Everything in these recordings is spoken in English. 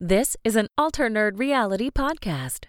This is an Alternerd Reality podcast.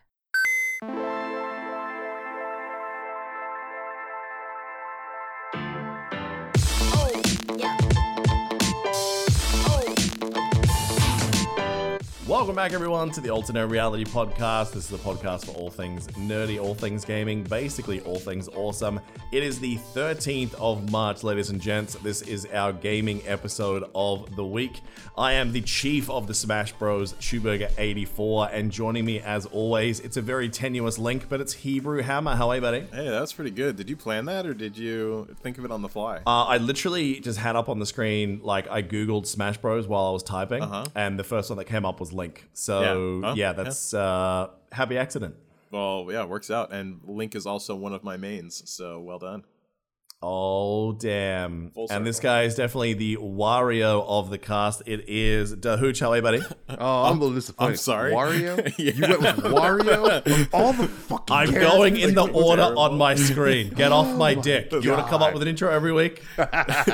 Welcome back, everyone, to the Alternate Reality Podcast. This is a podcast for all things nerdy, all things gaming, basically all things awesome. It is the 13th of March, ladies and gents. This is our gaming episode of the week. I am the chief of the Smash Bros, Chewburger84, and joining me, as always, it's a very tenuous link, but it's Hebrew Hammer. How are you, buddy? Hey, that's pretty good. Did you plan that, or did you think of it on the fly? Uh, I literally just had up on the screen, like, I Googled Smash Bros while I was typing, Uh-huh. and the first one that came up was Link. So, Yeah. yeah, Oh, that's uh, happy accident. well, yeah, it works out. And Link is also one of my mains, so well done. Oh damn! Full and this guy is definitely the Wario of the cast. It is Dahooch. How are you, buddy? Oh, I'm a little disappointed. I'm sorry. Wario? Yeah. You went with Wario? All the fucking I'm characters? going in the order terrible. on my screen. Get off my dick. Oh you want to come up with an intro every week? That's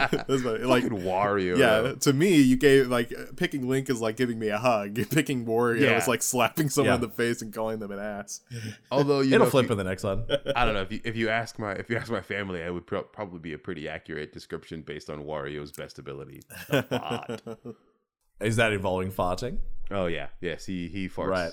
my- like, Fucking Wario. yeah, though. to me, you gave like picking Link is like giving me a hug. Picking Wario Yeah. is like slapping someone Yeah. in the face and calling them an ass. Although you It'll know, flip you- in the next one. I don't know if you if you ask my if you ask my family, I would pro- probably be a pretty accurate description based on Wario's best ability. Fart. Is that involving farting? oh yeah, yes, he he farts. Right.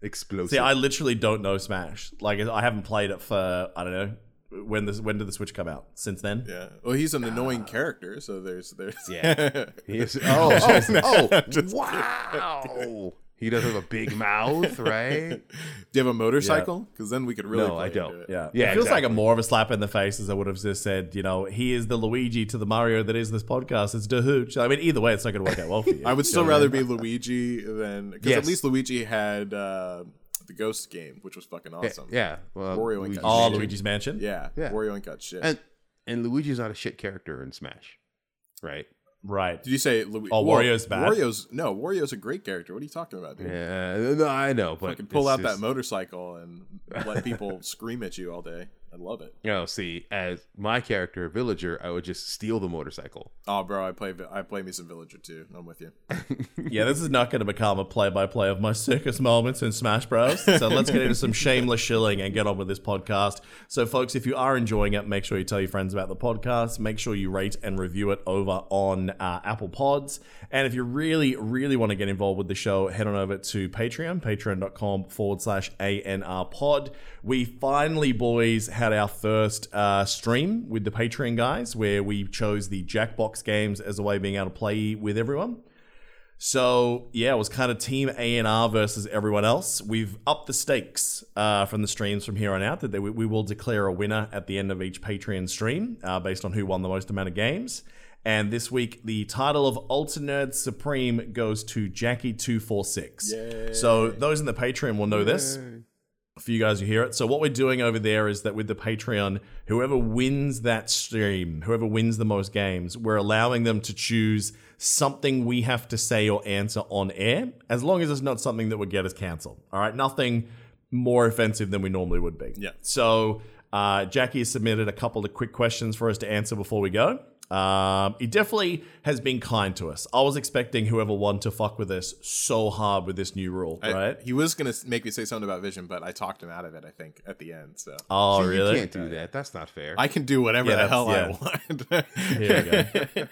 Explosive. See, I literally don't know Smash. Like, I haven't played it for I don't know when this when did the Switch come out? Since then? Yeah. Well, he's an annoying character, so there's there's Yeah. He is, oh, oh, oh, wow. He does have a big mouth, right? Do you have a motorcycle? Because then we could really. No, play I don't. it. Yeah, Yeah, It feels like a exactly. more of a slap in the face as I would have just said. You know, he is the Luigi to the Mario that is this podcast. It's Dahooch. I mean, either way, it's not going to work out well for you. I would still You know what rather be Luigi than because at least Luigi had uh, the Ghost game, which was fucking awesome. Yeah. Well, Wario ain't Luigi's got Oh, shit. shit. Luigi's Mansion. Yeah, Yeah. Wario ain't got shit. And and Luigi's not a shit character in Smash, right? Right. Did you say Luigi? Oh, Wario's bad? Wario's no, Wario's a great character. What are you talking about, dude? Yeah, no, I know, but Fucking pull it's out that motorcycle and let people scream at you all day. I love it. You know, see, as my character, Villager, I would just steal the motorcycle. Oh, bro, I play I play me some Villager too. I'm with you. Yeah, this is not going to become a play-by-play of my circus moments in Smash Bros. So let's get into some shameless shilling and get on with this podcast. So, folks, if you are enjoying it, make sure you tell your friends about the podcast. Make sure you rate and review it over on uh, Apple Pods. And if you really, really want to get involved with the show, head on over to Patreon, patreon.com forward slash ANR pod. We finally, boys, had our first uh, stream with the Patreon guys where we chose the Jackbox games as a way of being able to play with everyone. So yeah, it was kind of Team A and R versus everyone else. We've upped the stakes uh, from the streams from here on out. That we, we will declare a winner at the end of each Patreon stream uh, based on who won the most amount of games. And this week, the title of Ultra Nerd Supreme goes to Jackie two four six. So those in the Patreon will know this for you guys who hear it. So what we're doing over there is that with the Patreon, whoever wins that stream, whoever wins the most games, we're allowing them to choose something we have to say or answer on air, as long as it's not something that would get us cancelled. All right, nothing more offensive than we normally would be. Yeah. So uh, Jackie has submitted a couple of quick questions for us to answer before we go. Um, he definitely has been kind to us. I was expecting whoever won to fuck with us so hard with this new rule, I- right? He was gonna make me say something about Vision, but I talked him out of it. I think at the end. So oh, See, really? You can't do that. That's not fair. I can do whatever Yeah, the hell yeah. I want. Here we go.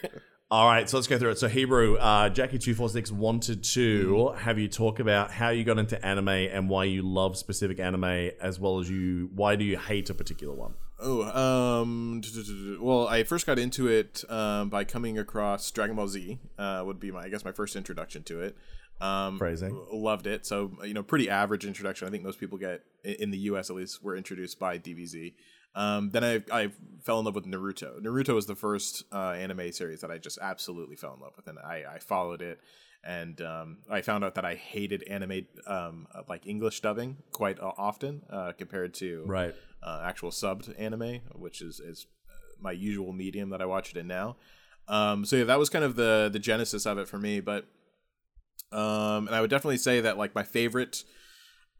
All right, so let's go through it. So Hebrew, uh, Jackie two four six wanted to have you talk about how you got into anime and why you love specific anime, as well as you why do you hate a particular one. Oh, um, well, I first got into it um, by coming across Dragon Ball Z. Uh, would be my, I guess, my first introduction to it. Um, Phrasing. loved it. So you know, pretty average introduction. I think most people get in the U.S. at least were introduced by DBZ. Um, then I I fell in love with Naruto. Naruto was the first uh, anime series that I just absolutely fell in love with, and I, I followed it. And um, I found out that I hated anime um, like English dubbing quite uh, often uh, compared to Right. uh, actual subbed anime, which is is uh, my usual medium that I watch it in now. Um, so yeah, that was kind of the the genesis of it for me. But um, and I would definitely say that like my favorite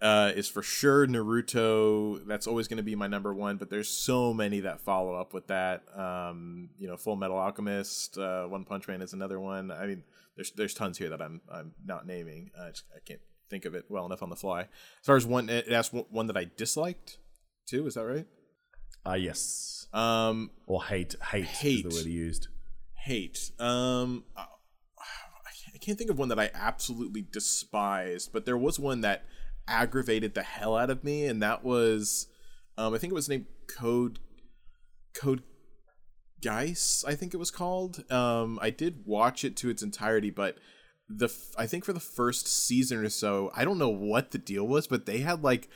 uh, is for sure Naruto. That's always going to be my number one. But there's so many that follow up with that. Um, you know, Full Metal Alchemist, uh, One Punch Man is another one. I mean, there's there's tons here that I'm I'm not naming. I just I can't think of it well enough on the fly. As far as one, it asked one- that I disliked too. Is that right? Ah, yes. Um, Or hate. Hate, Hate. is the word used. hate. Um, I can't think of one that I absolutely despised, but there was one that aggravated the hell out of me, and that was, um, I think it was named Code, Code Geass. I think it was called. Um, I did watch it to its entirety, but the f- I think for the first season or so, I don't know what the deal was, but they had like,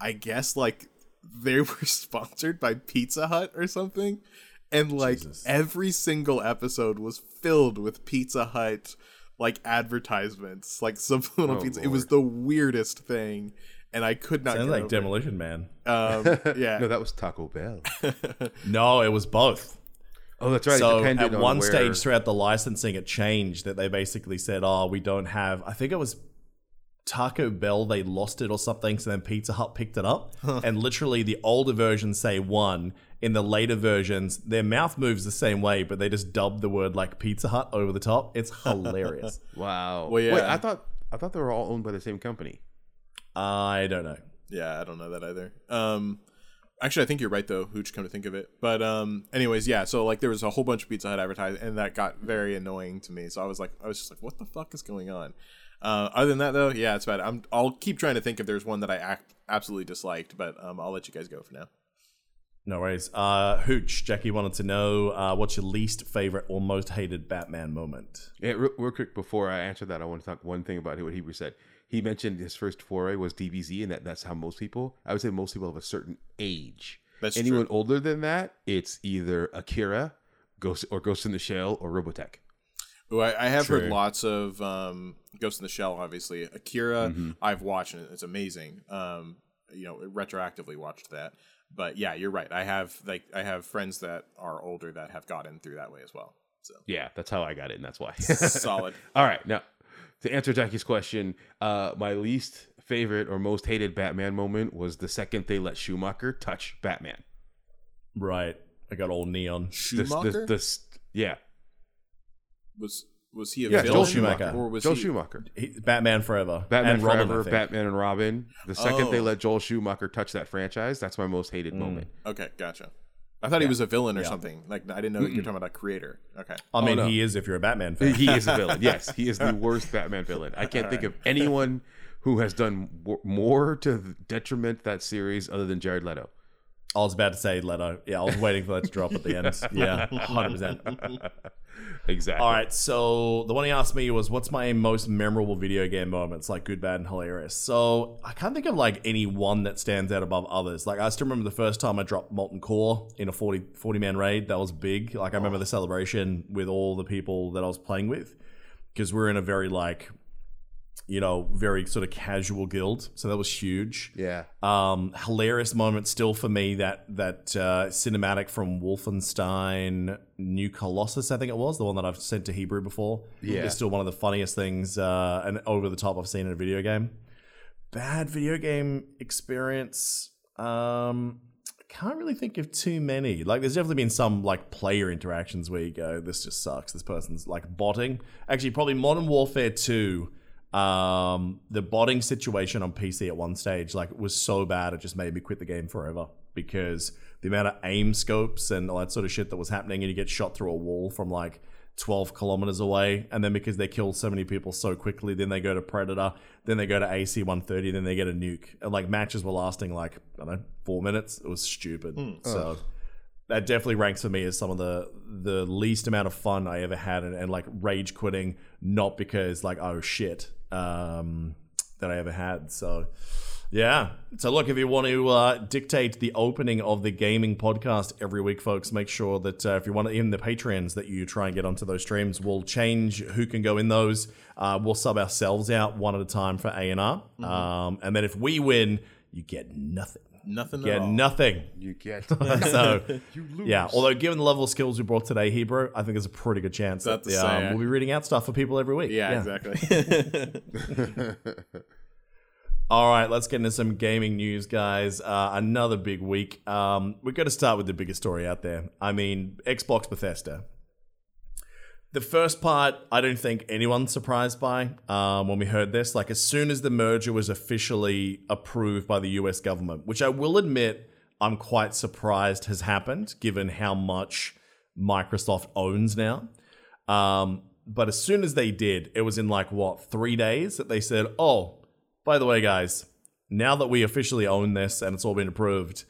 I guess like they were sponsored by Pizza Hut or something. And like Jesus. every single episode was filled with Pizza Hut like advertisements, like subliminal Oh, pizza. It was the weirdest thing, and I could not. Sounds get like over it. Demolition Man. Um, yeah, no, that was Taco Bell. No, it was both. Oh, that's right. so depended at on one where- stage throughout the licensing, it changed that they basically said, "Oh, we don't have." I think it was Taco Bell. They lost it or something, so then Pizza Hut picked it up. And literally, the older versions say one. In the later versions, their mouth moves the same way, but they just dub the word like Pizza Hut over the top. It's hilarious. Wow. Well, Wait. I thought I thought they were all owned by the same company. I don't know. Yeah, I don't know that either. Um, actually, I think you're right though. Hooch, come to think of it. But um, anyways, yeah. So like, there was a whole bunch of Pizza Hut advertising, and that got very annoying to me. So I was like, I was just like, what the fuck is going on? Uh, other than that, though, yeah, it's bad. I'm. I'll keep trying to think if there's one that I act absolutely disliked, but um, I'll let you guys go for now. No worries. Uh, Hooch, Jackie wanted to know uh, what's your least favorite or most hated Batman moment? Yeah, real, real quick before I answer that, I want to talk one thing about what Hebrew said. He mentioned his first foray was DBZ, and that that's how most people. I would say most people of a certain age. That's Anyone true. older than that, it's either Akira, Ghost or Ghost in the Shell, or Robotech. Ooh, I, I have heard lots of um, Ghost in the Shell. Obviously, Akira. Mm-hmm. I've watched and it's amazing. Um, you know, retroactively watched that. But yeah, you're right. I have like I have friends that are older that have gotten through that way as well. So Yeah, that's how I got it, and that's why. solid. All right, now to answer Jackie's question, uh, my least favorite or most hated Batman moment was the second they let Schumacher touch Batman. Right. I got old neon. The- the- Schumacher the yeah, was was he a yeah, villain Joel Schumacher. or was Joel he? Schumacher. He, Batman Forever. Batman and Robin, Forever, think. Batman and Robin. The second they Oh. let Joel Schumacher touch that franchise, that's my most hated Mm. moment. Okay, gotcha. I thought he was a villain or Yeah. something. Like I didn't know that you're talking about a creator. Okay. I mean, no. he is if you're a Batman fan. he is a villain. Yes, he is the worst Batman villain. I can't think of anyone who has done more to detriment that series other than Jared Leto. I was about to say Leto. Yeah, I was waiting for that to drop at the end. Yeah, 100%. Exactly. All right, so the one he asked me was, "What's my most memorable video game moments? Like good, bad, and hilarious." So I can't think of like any one that stands out above others. Like I still remember the first time I dropped Molten Core in a 40, 40 man raid. That was big. Like I remember oh. the celebration with all the people that I was playing with because we're in a very like, you know, very sort of casual guild. So that was huge. Yeah. Um, hilarious moment still for me that that uh, cinematic from Wolfenstein New Colossus, I think it was the one that I've sent to Hebrew before. Yeah. it's still one of the funniest things uh, and over the top I've seen in a video game. Bad video game experience. Um, can't really think of too many. Like, there's definitely been some like player interactions where you go, "This just sucks." This person's like botting. Actually, probably Modern Warfare Two um the botting situation on pc at one stage like was so bad it just made me quit the game forever because the amount of aim scopes and all that sort of shit that was happening and you get shot through a wall from like 12 kilometers away and then because they kill so many people so quickly then they go to predator then they go to ac 130 then they get a nuke and like matches were lasting like i don't know four minutes? It was stupid. So that definitely ranks for me as some of the the least amount of fun I ever had, and, and like rage quitting, not because like oh shit um, that I ever had. So yeah. So look, if you want to uh, dictate the opening of the gaming podcast every week, folks, make sure that uh, if you want to in the Patreons that you try and get onto those streams, we'll change who can go in those. Uh, we'll sub ourselves out one at a time for A and R, um, and then if we win, you get nothing. Nothing. at Get all. nothing. You get. So you lose. yeah, although given the level of skills we brought today, Hebrew, I think there's a pretty good chance that That's to um, say, I- we'll be reading out stuff for people every week. Yeah, exactly. All right, let's get into some gaming news, guys. Uh, another big week. Um, we're going to start with the biggest story out there. I mean, Xbox Bethesda. The first part, I don't think anyone's surprised by um, when we heard this. Like, as soon as the merger was officially approved by the US government, which I will admit I'm quite surprised has happened given how much Microsoft owns now. Um, but as soon as they did, it was in like, what, three days that they said, oh, by the way, guys, now that we officially own this and it's all been approved,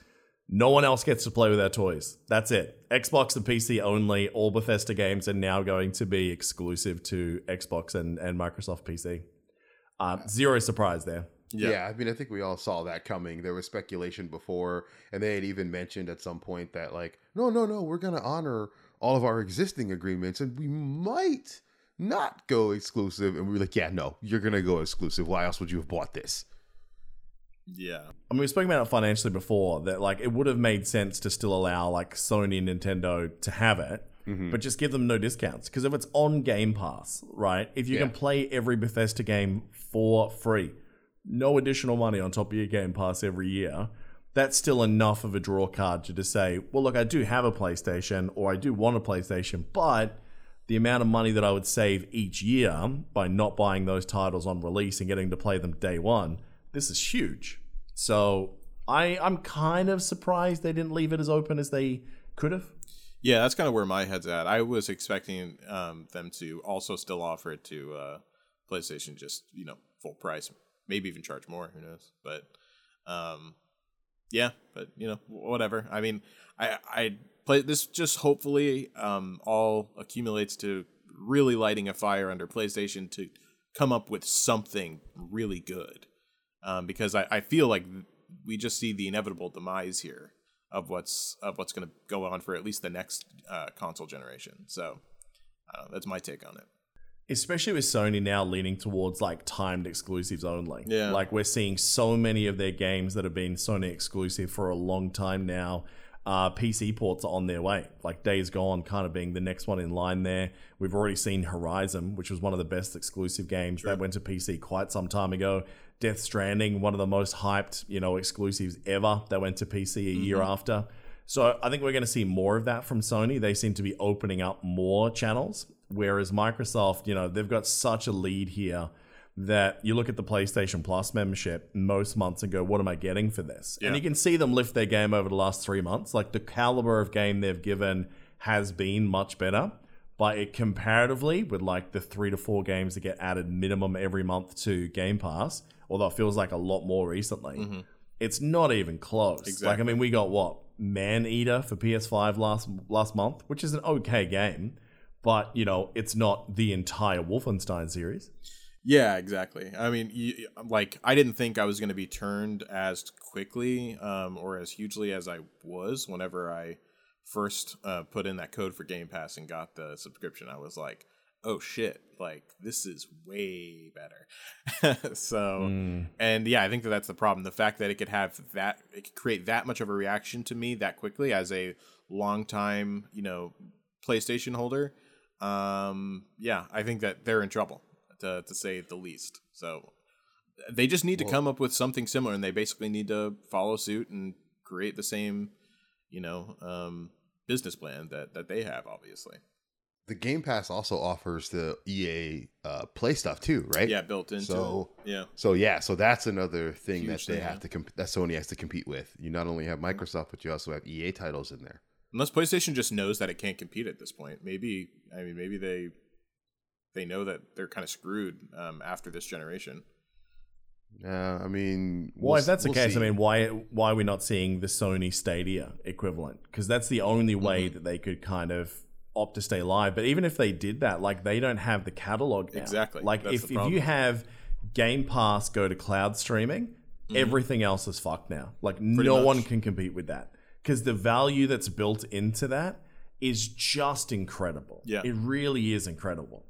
no one else gets to play with our toys. That's it. Xbox and PC only. All Bethesda games are now going to be exclusive to Xbox and, and Microsoft PC. Uh, zero surprise there. Yeah. I mean, I think we all saw that coming. There was speculation before, and they had even mentioned at some point that, like, no, no, no, we're going to honor all of our existing agreements, and we might not go exclusive. And we were like, yeah, no, you're going to go exclusive. Why else would you have bought this? Yeah. I mean, we spoke about it financially before that like it would have made sense to still allow like Sony and Nintendo to have it, mm-hmm. but just give them no discounts. Because if it's on Game Pass, right? If you Yeah. can play every Bethesda game for free, no additional money on top of your Game Pass every year, that's still enough of a draw card to just say, well, look, I do have a PlayStation or I do want a PlayStation, but the amount of money that I would save each year by not buying those titles on release and getting to play them day one, this is huge. So I, I'm kind of surprised they didn't leave it as open as they could have. Yeah, that's kind of where my head's at. I was expecting um, them to also still offer it to uh, PlayStation, just you know, full price, maybe even charge more. Who knows? But um, yeah, but you know, whatever. I mean, I I play this just hopefully um, all accumulates to really lighting a fire under PlayStation to come up with something really good, um, because I, I feel like we just see the inevitable demise here of what's of what's going to go on for at least the next uh, console generation. So uh, that's my take on it. especially with Sony now leaning towards like timed exclusives only. Yeah. Like we're seeing so many of their games that have been Sony exclusive for a long time now. Uh, PC ports are on their way. Like Days Gone kind of being the next one in line there. We've already seen Horizon, which was one of the best exclusive games that went to PC quite some time ago. Death Stranding, one of the most hyped, you know, exclusives ever that went to PC a mm-hmm. year after. So I think we're going to see more of that from Sony. They seem to be opening up more channels, whereas Microsoft, you know, they've got such a lead here that you look at the PlayStation Plus membership most months and go, what am I getting for this? And you can see them lift their game over the last three months. Like the caliber of game they've given has been much better. But it comparatively, with like the three to four games that get added minimum every month to Game Pass, although it feels like a lot more recently, it's not even close. Like I mean, we got what Maneater for PS5 last last month, which is an okay game, but you know it's not the entire Wolfenstein series. Yeah, exactly. I mean, you, like I didn't think I was going to be turned as quickly um, or as hugely as I was whenever I first uh, put in that code for Game Pass and got the subscription. I was like, "Oh shit! Like this is way better." so, and yeah, I think that that's the problem. The fact that it could have that, it could create that much of a reaction to me that quickly as a long time, you know, PlayStation holder. Um, yeah, I think that they're in trouble to to say the least. So they just need to come up with something similar, and they basically need to follow suit and create the same, you know, um, business plan that that they have. Obviously, The Game Pass also offers the EA uh, Play stuff too, right? yeah, built into So- it. Yeah, So yeah, so that's another thing Huge that they thing, have yeah. to comp- that Sony has to compete with. You not only have Microsoft, but you also have EA titles in there. unless PlayStation just knows that it can't compete at this point. Maybe I mean maybe they they know that they're kind of screwed um, after this generation. Uh, I mean, Well, we'll if that's the case, we'll I mean, why why are we not seeing the Sony Stadia equivalent? Because that's the only way that they could kind of opt to stay live. But even if they did that, like they don't have the catalog now. Exactly. Like That's if, if you have Game Pass go to cloud streaming, everything else is fucked now. Like no Mm-hmm. much. one can compete with that because the value that's built into that is just incredible. Yeah. it really is incredible.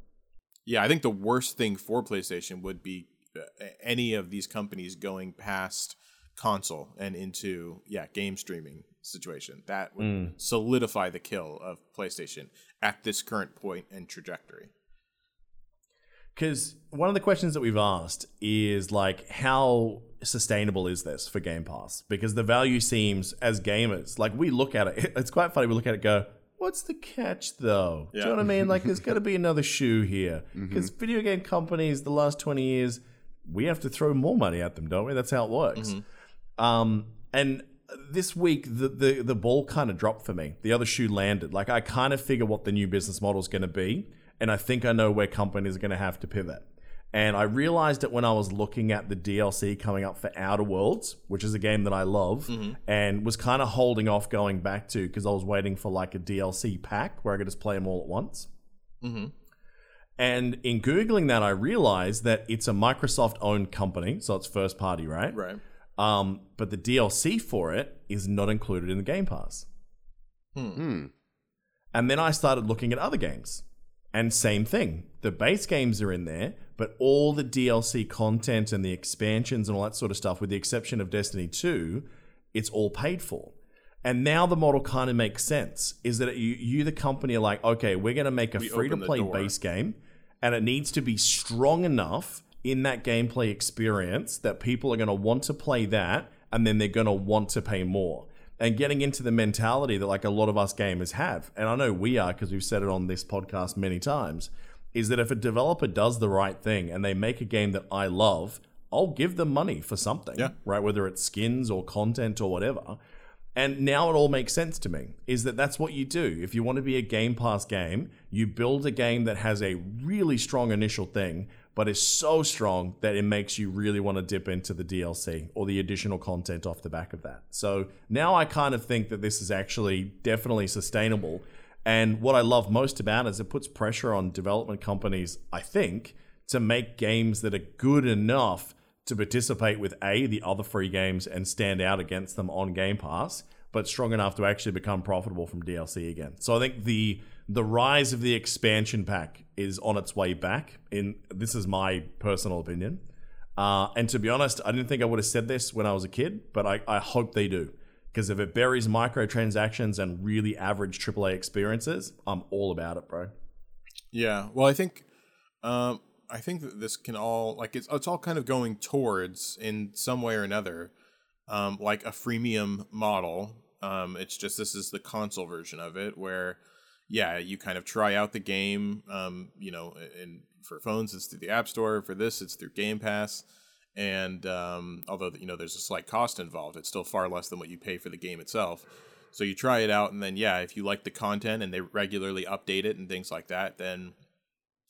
Yeah, I think the worst thing for PlayStation would be uh, any of these companies going past console and into yeah game streaming situation. That would solidify the kill of PlayStation at this current point and trajectory. Because one of the questions that we've asked is like, how sustainable is this for Game Pass? Because the value seems, as gamers, like we look at it, it's quite funny. We look at it, and go, what's the catch though? Do you know what I mean? Like, there's got to be another shoe here Mm-hmm. because video game companies, the last 20 years, we have to throw more money at them, don't we? That's how it works. Mm-hmm. Um, and this week, the, the, the ball kind of dropped for me. The other shoe landed. Like, I kind of figure what the new business model is going to be. And I think I know where companies are going to have to pivot. And I realized it when I was looking at the DLC coming up for Outer Worlds, which is a game that I love, mm-hmm. and was kind of holding off going back to because I was waiting for like a DLC pack where I could just play them all at once. Mm-hmm. And in Googling that, I realized that it's a Microsoft owned company, so it's first party, right? Right. Um, but the DLC for it is not included in the Game Pass. Hmm. And then I started looking at other games. And same thing. The base games are in there, but all the DLC content and the expansions and all that sort of stuff, with the exception of Destiny 2, it's all paid for. And now the model kind of makes sense. Is that you, you the company, are like, okay, we're going to make a We free to play base game, and it needs to be strong enough in that gameplay experience that people are going to want to play that, and then they're going to want to pay more. And getting into the mentality that like a lot of us gamers have and i know we are because we've said it on this podcast many times is that if a developer does the right thing and they make a game that i love i'll give them money for something Yeah. right? Whether it's skins or content or whatever. And now it all makes sense to me is that that's what you do. If you want to be a game pass game you build a game that has a really strong initial thing but is so strong that it makes you really want to dip into the DLC or the additional content off the back of that. So now I kind of think that this is actually definitely sustainable. And what I love most about it is it puts pressure on development companies, I think, to make games that are good enough to participate with A, the other free games and stand out against them on Game Pass, but strong enough to actually become profitable from DLC again. So I think the the rise of the expansion pack is on its way back. In this is my personal opinion. Uh, and to be honest, I didn't think I would have said this when I was a kid, but I, I hope they do. Because if it buries microtransactions and really average AAA experiences, I'm all about it, bro. Yeah. Well, I think, um, I think that this can all like it's it's all kind of going towards in some way or another, um, like a freemium model. Um, it's just this is the console version of it where, yeah, you kind of try out the game. Um, you know, and for phones it's through the App Store. For this, it's through Game Pass. And um, although you know there's a slight cost involved, it's still far less than what you pay for the game itself. So you try it out, and then yeah, if you like the content and they regularly update it and things like that, then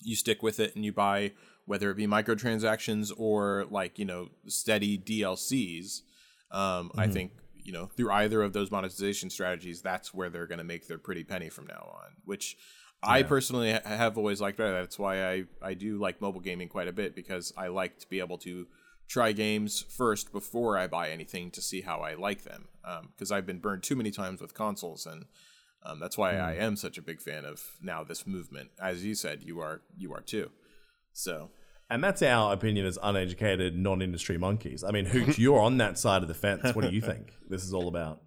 you stick with it and you buy whether it be microtransactions or like you know steady DLCs. Um, I think you know through either of those monetization strategies, that's where they're going to make their pretty penny from now on. Which I personally ha- have always liked better. That's why I I do like mobile gaming quite a bit because I like to be able to try games first before I buy anything to see how I like them. Because I've been burned too many times with consoles and. Um, that's why I am such a big fan of now this movement. As you said, you are you are too. So And that's our opinion as uneducated, non-industry monkeys. I mean, Hooch, you're on that side of the fence. What do you think this is all about?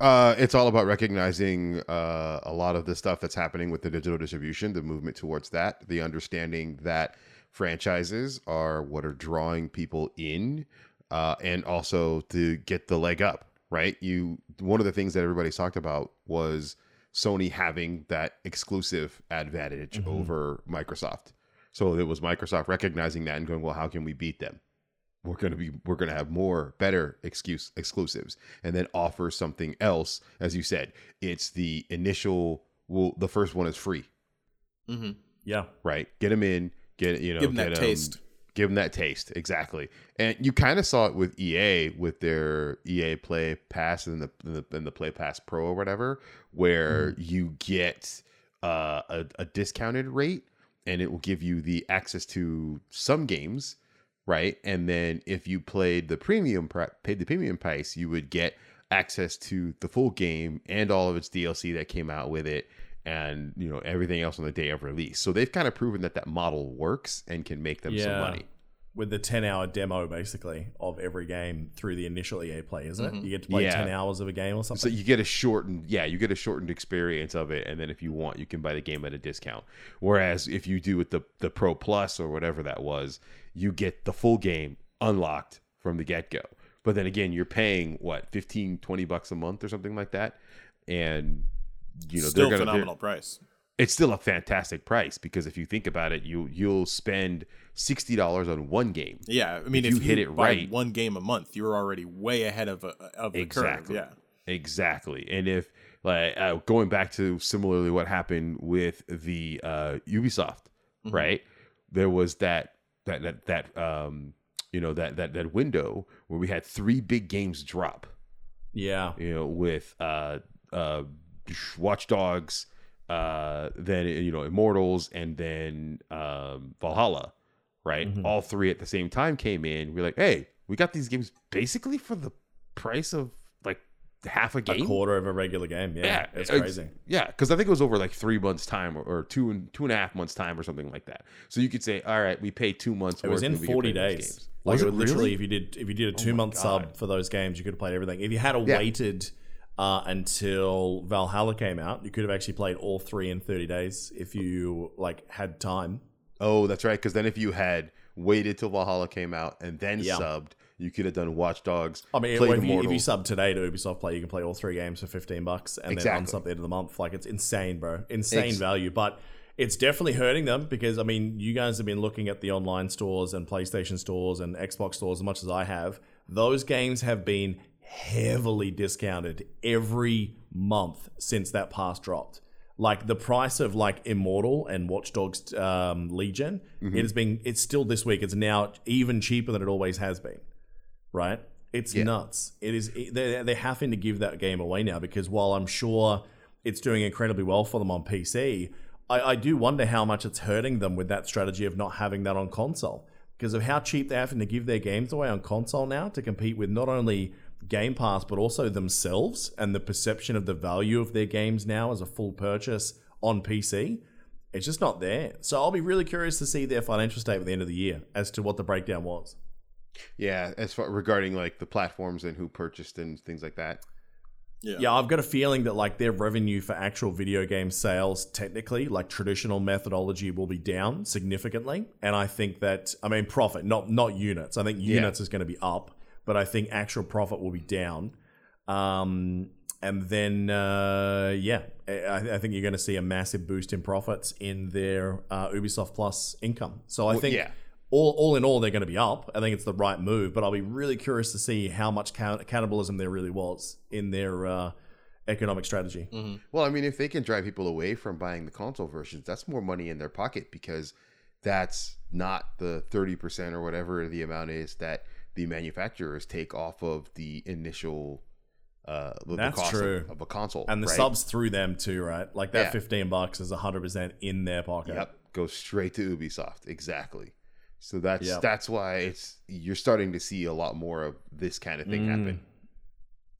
Uh, it's all about recognizing uh, a lot of the stuff that's happening with the digital distribution, the movement towards that, the understanding that franchises are what are drawing people in, uh, and also to get the leg up. Right? You one of the things that everybody's talked about was Sony having that exclusive advantage over Microsoft. So it was Microsoft recognizing that and going, well, how can we beat them? we're going to be we're going to have more better excuse exclusives. And then offer something else as you said it's the initial well the first one is free. Yeah. right? Get them in get you know Give 'em that get 'em- taste. give them that taste. Exactly. And you kind of saw it with ea with their ea play pass and the and the, and the play pass pro or whatever where you get uh, a, a discounted rate and it will give you the access to some games right? And then if you played the premium paid the premium price you would get access to the full game and all of its dlc that came out with it and you know everything else on the day of release. So they've kind of proven that that model works and can make them some money With the 10 hour demo, basically, of every game through the initial EA play, isn't it? Mm-hmm. You get to play Yeah. 10 hours of a game or something. so you get a shortened yeah you get a shortened experience of it and then if you want you can buy the game at a discount whereas if you do with the the pro plus or whatever that was you get the full game unlocked from the get-go but then again you're paying what 15 20 bucks a month or something like that and you know Still they're gonna phenomenal they're- price. It's still a fantastic price because if you think about it, you you'll spend sixty dollars on one game. Yeah, I mean, If if, you hit it buy right- one game a month, you're already way ahead of a, of the Exactly. curve. Yeah, Exactly. And if like uh, going back to similarly what happened with the uh, Ubisoft, Mm-hmm. right? There was that that that that um you know that that that window where we had three big games drop. Yeah. You know, with uh uh Watch Dogs, uh then you know Immortals, and then um Valhalla, right? Mhm. All three at the same time came in. We're like, hey, we got these games basically for the price of like half a game, A quarter of a regular game. Yeah. Yeah, it's crazy. Yeah, because I think it was over like three months time or, or two and two and a half months time or something like that. So you could say, all right, we pay two months. It was in and we could 40 days. Like Was it it literally, really? if you did if you did a two my month sub for those games, you could have played everything. If you had Yeah. waited uh, until Valhalla came out, you could have actually played all three in 30 days if you like had time. Oh, that's right. Because then if you had waited till Valhalla came out and then Yeah. subbed, you could have done Watch Dogs. I mean, if you, if you sub today to Ubisoft Play, you can play all three games for 15 bucks and then Exactly. unsub the end of the month. Like it's insane, bro. Insane Ex- value. But it's definitely hurting them because I mean, you guys have been looking at the online stores and PlayStation stores and Xbox stores as much as I have. Those games have been heavily discounted every month since that pass dropped. Like the price of like Immortal and Watchdogs um, Legion, Mm-hmm. it has been. It's still this week. It's now even cheaper than it always has been right? It's Yeah. nuts. It is. They're, they're having to give that game away now because while I'm sure it's doing incredibly well for them on PC, I, I do wonder how much it's hurting them with that strategy of not having that on console because of how cheap they're having to give their games away on console now to compete with not only Game Pass but also themselves and the perception of the value of their games now as a full purchase on PC. It's just not there. So I'll be really curious to see their financial statement at the end of the year as to what the breakdown was. yeah, as far regarding like the platforms and who purchased and things like that. yeah, Yeah, I've got a feeling that like their revenue for actual video game sales, technically, like traditional methodology, will be down significantly. And I think that I mean profit, not not units. I think Yeah. units is going to be up, but I think actual profit will be down. Um, and then uh, yeah, I, I think you're going to see a massive boost in profits in their uh, Ubisoft Plus income. So I Well, think yeah. all, all in all, they're going to be up. I think it's the right move, but I'll be really curious to see how much cannibalism there really was in their uh, economic strategy. Well, I mean, if they can drive people away from buying the console versions, that's more money in their pocket because that's not the 30% or whatever the amount is that the manufacturers take off of the initial uh That's cost of- true. Of, a console. And the right? subs through them too, right? Like that Yeah. 15 bucks is 100% in their pocket. Yep, goes straight to Ubisoft. Exactly. So that's Yep. that's why it's you're starting to see a lot more of this kind of thing Mm. happen.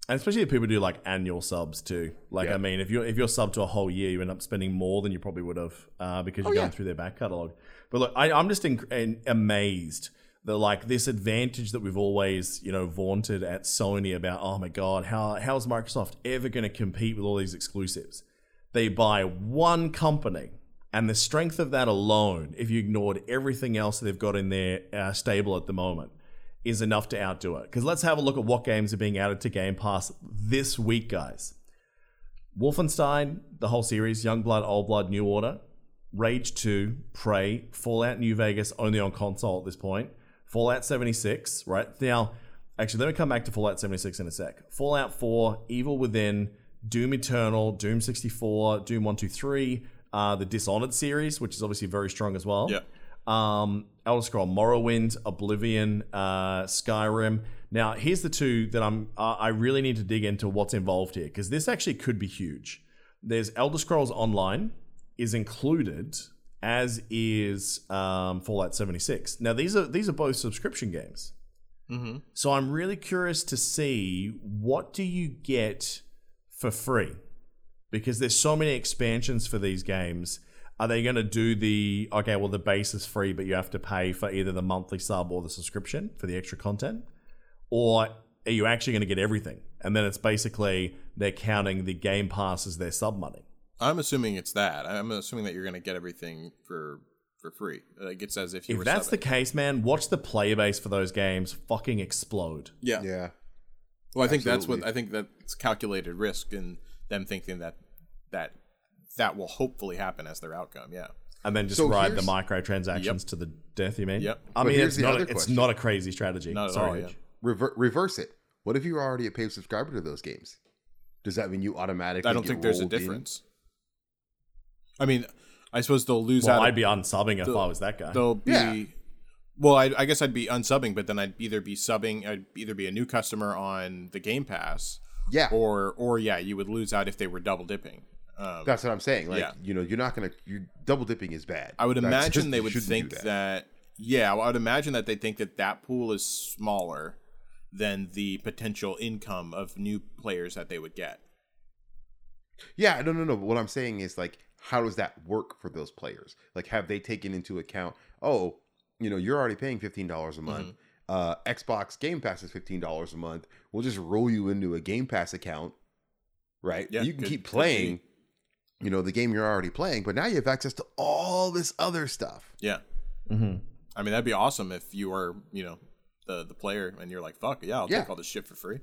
And especially if people do like annual subs too. Like Yeah. I mean, if you're if you're sub to a whole year, you end up spending more than you probably would have uh, because you're Oh, going yeah. through their back catalog. But look, I, I'm just in, in, amazed that like this advantage that we've always you know vaunted at Sony about. Oh my god, how how is Microsoft ever going to compete with all these exclusives? They buy one company. And the strength of that alone, if you ignored everything else they've got in their uh, stable at the moment, is enough to outdo it. Because let's have a look at what games are being added to Game Pass this week, guys. Wolfenstein, the whole series, Youngblood, Old Blood, New Order, Rage 2, Prey, Fallout New Vegas, only on console at this point, Fallout 76, right? Now, actually, let me come back to Fallout 76 in a sec. Fallout 4, Evil Within, Doom Eternal, Doom 64, Doom 123, uh, the Dishonored series, which is obviously very strong as well Yeah. um, Elder Scroll Morrowind, Oblivion, uh, Skyrim. Now, here's the two that I'm. Uh, I really need to dig into what's involved here because this actually could be huge. There's Elder Scrolls Online is included, as is um, Fallout 76. Now, these are these are both subscription games. Mm-hmm. So I'm really curious to see what do you get for free because there's so many expansions for these games. Are they going to do the okay? Well, the base is free, but you have to pay for either the monthly sub or the subscription for the extra content, or are you actually going to get everything? And then it's basically they're counting the Game Pass as their sub money. I'm assuming it's that. I'm assuming that you're going to get everything for for free. Like it's as if you If were that's the case, man, watch the player base for those games fucking explode. yeah. Yeah. Well, I think that's what I think that's calculated risk and them thinking that that that will hopefully happen as their outcome. Yeah. and then just So ride the here's- microtransactions Yep. to the death. You mean? Yep. I But mean, it's not. A, it's not a crazy strategy. Not at Sorry. all. Yeah. Rever- reverse it. What if you're already a paid subscriber to those games? Does that mean you automatically? I don't get think there's a difference. in? Difference. I mean, I suppose they'll lose Well, out. I'd be unsubbing if I was that guy. they'll be. Yeah. Well, I, I guess I'd be unsubbing, but then I'd either be subbing, I'd either be a new customer on the Game Pass, Yeah, or or yeah, you would lose out if they were double dipping. Um, that's what I'm saying. Like Yeah. you know, you're not gonna. You double dipping is bad. I would That's imagine just- they would think do that. Yeah, I would imagine that they think that that pool is smaller than the potential income of new players that they would get. Yeah, no, no, no. But what I'm saying is like, how does that work for those players? Like, have they taken into account? Oh, you know, you're already paying fifteen dollars a month. Mm-hmm. Uh, Xbox Game Pass is fifteen dollars a month. We'll just roll you into a Game Pass account, right? Yeah, you can could- keep playing, you know, the game you're already playing, but now you have access to all this other stuff. Yeah, Mhm. I mean that'd be awesome if you were you know the the player and you're like fuck yeah I'll Yeah. take all this shit for free.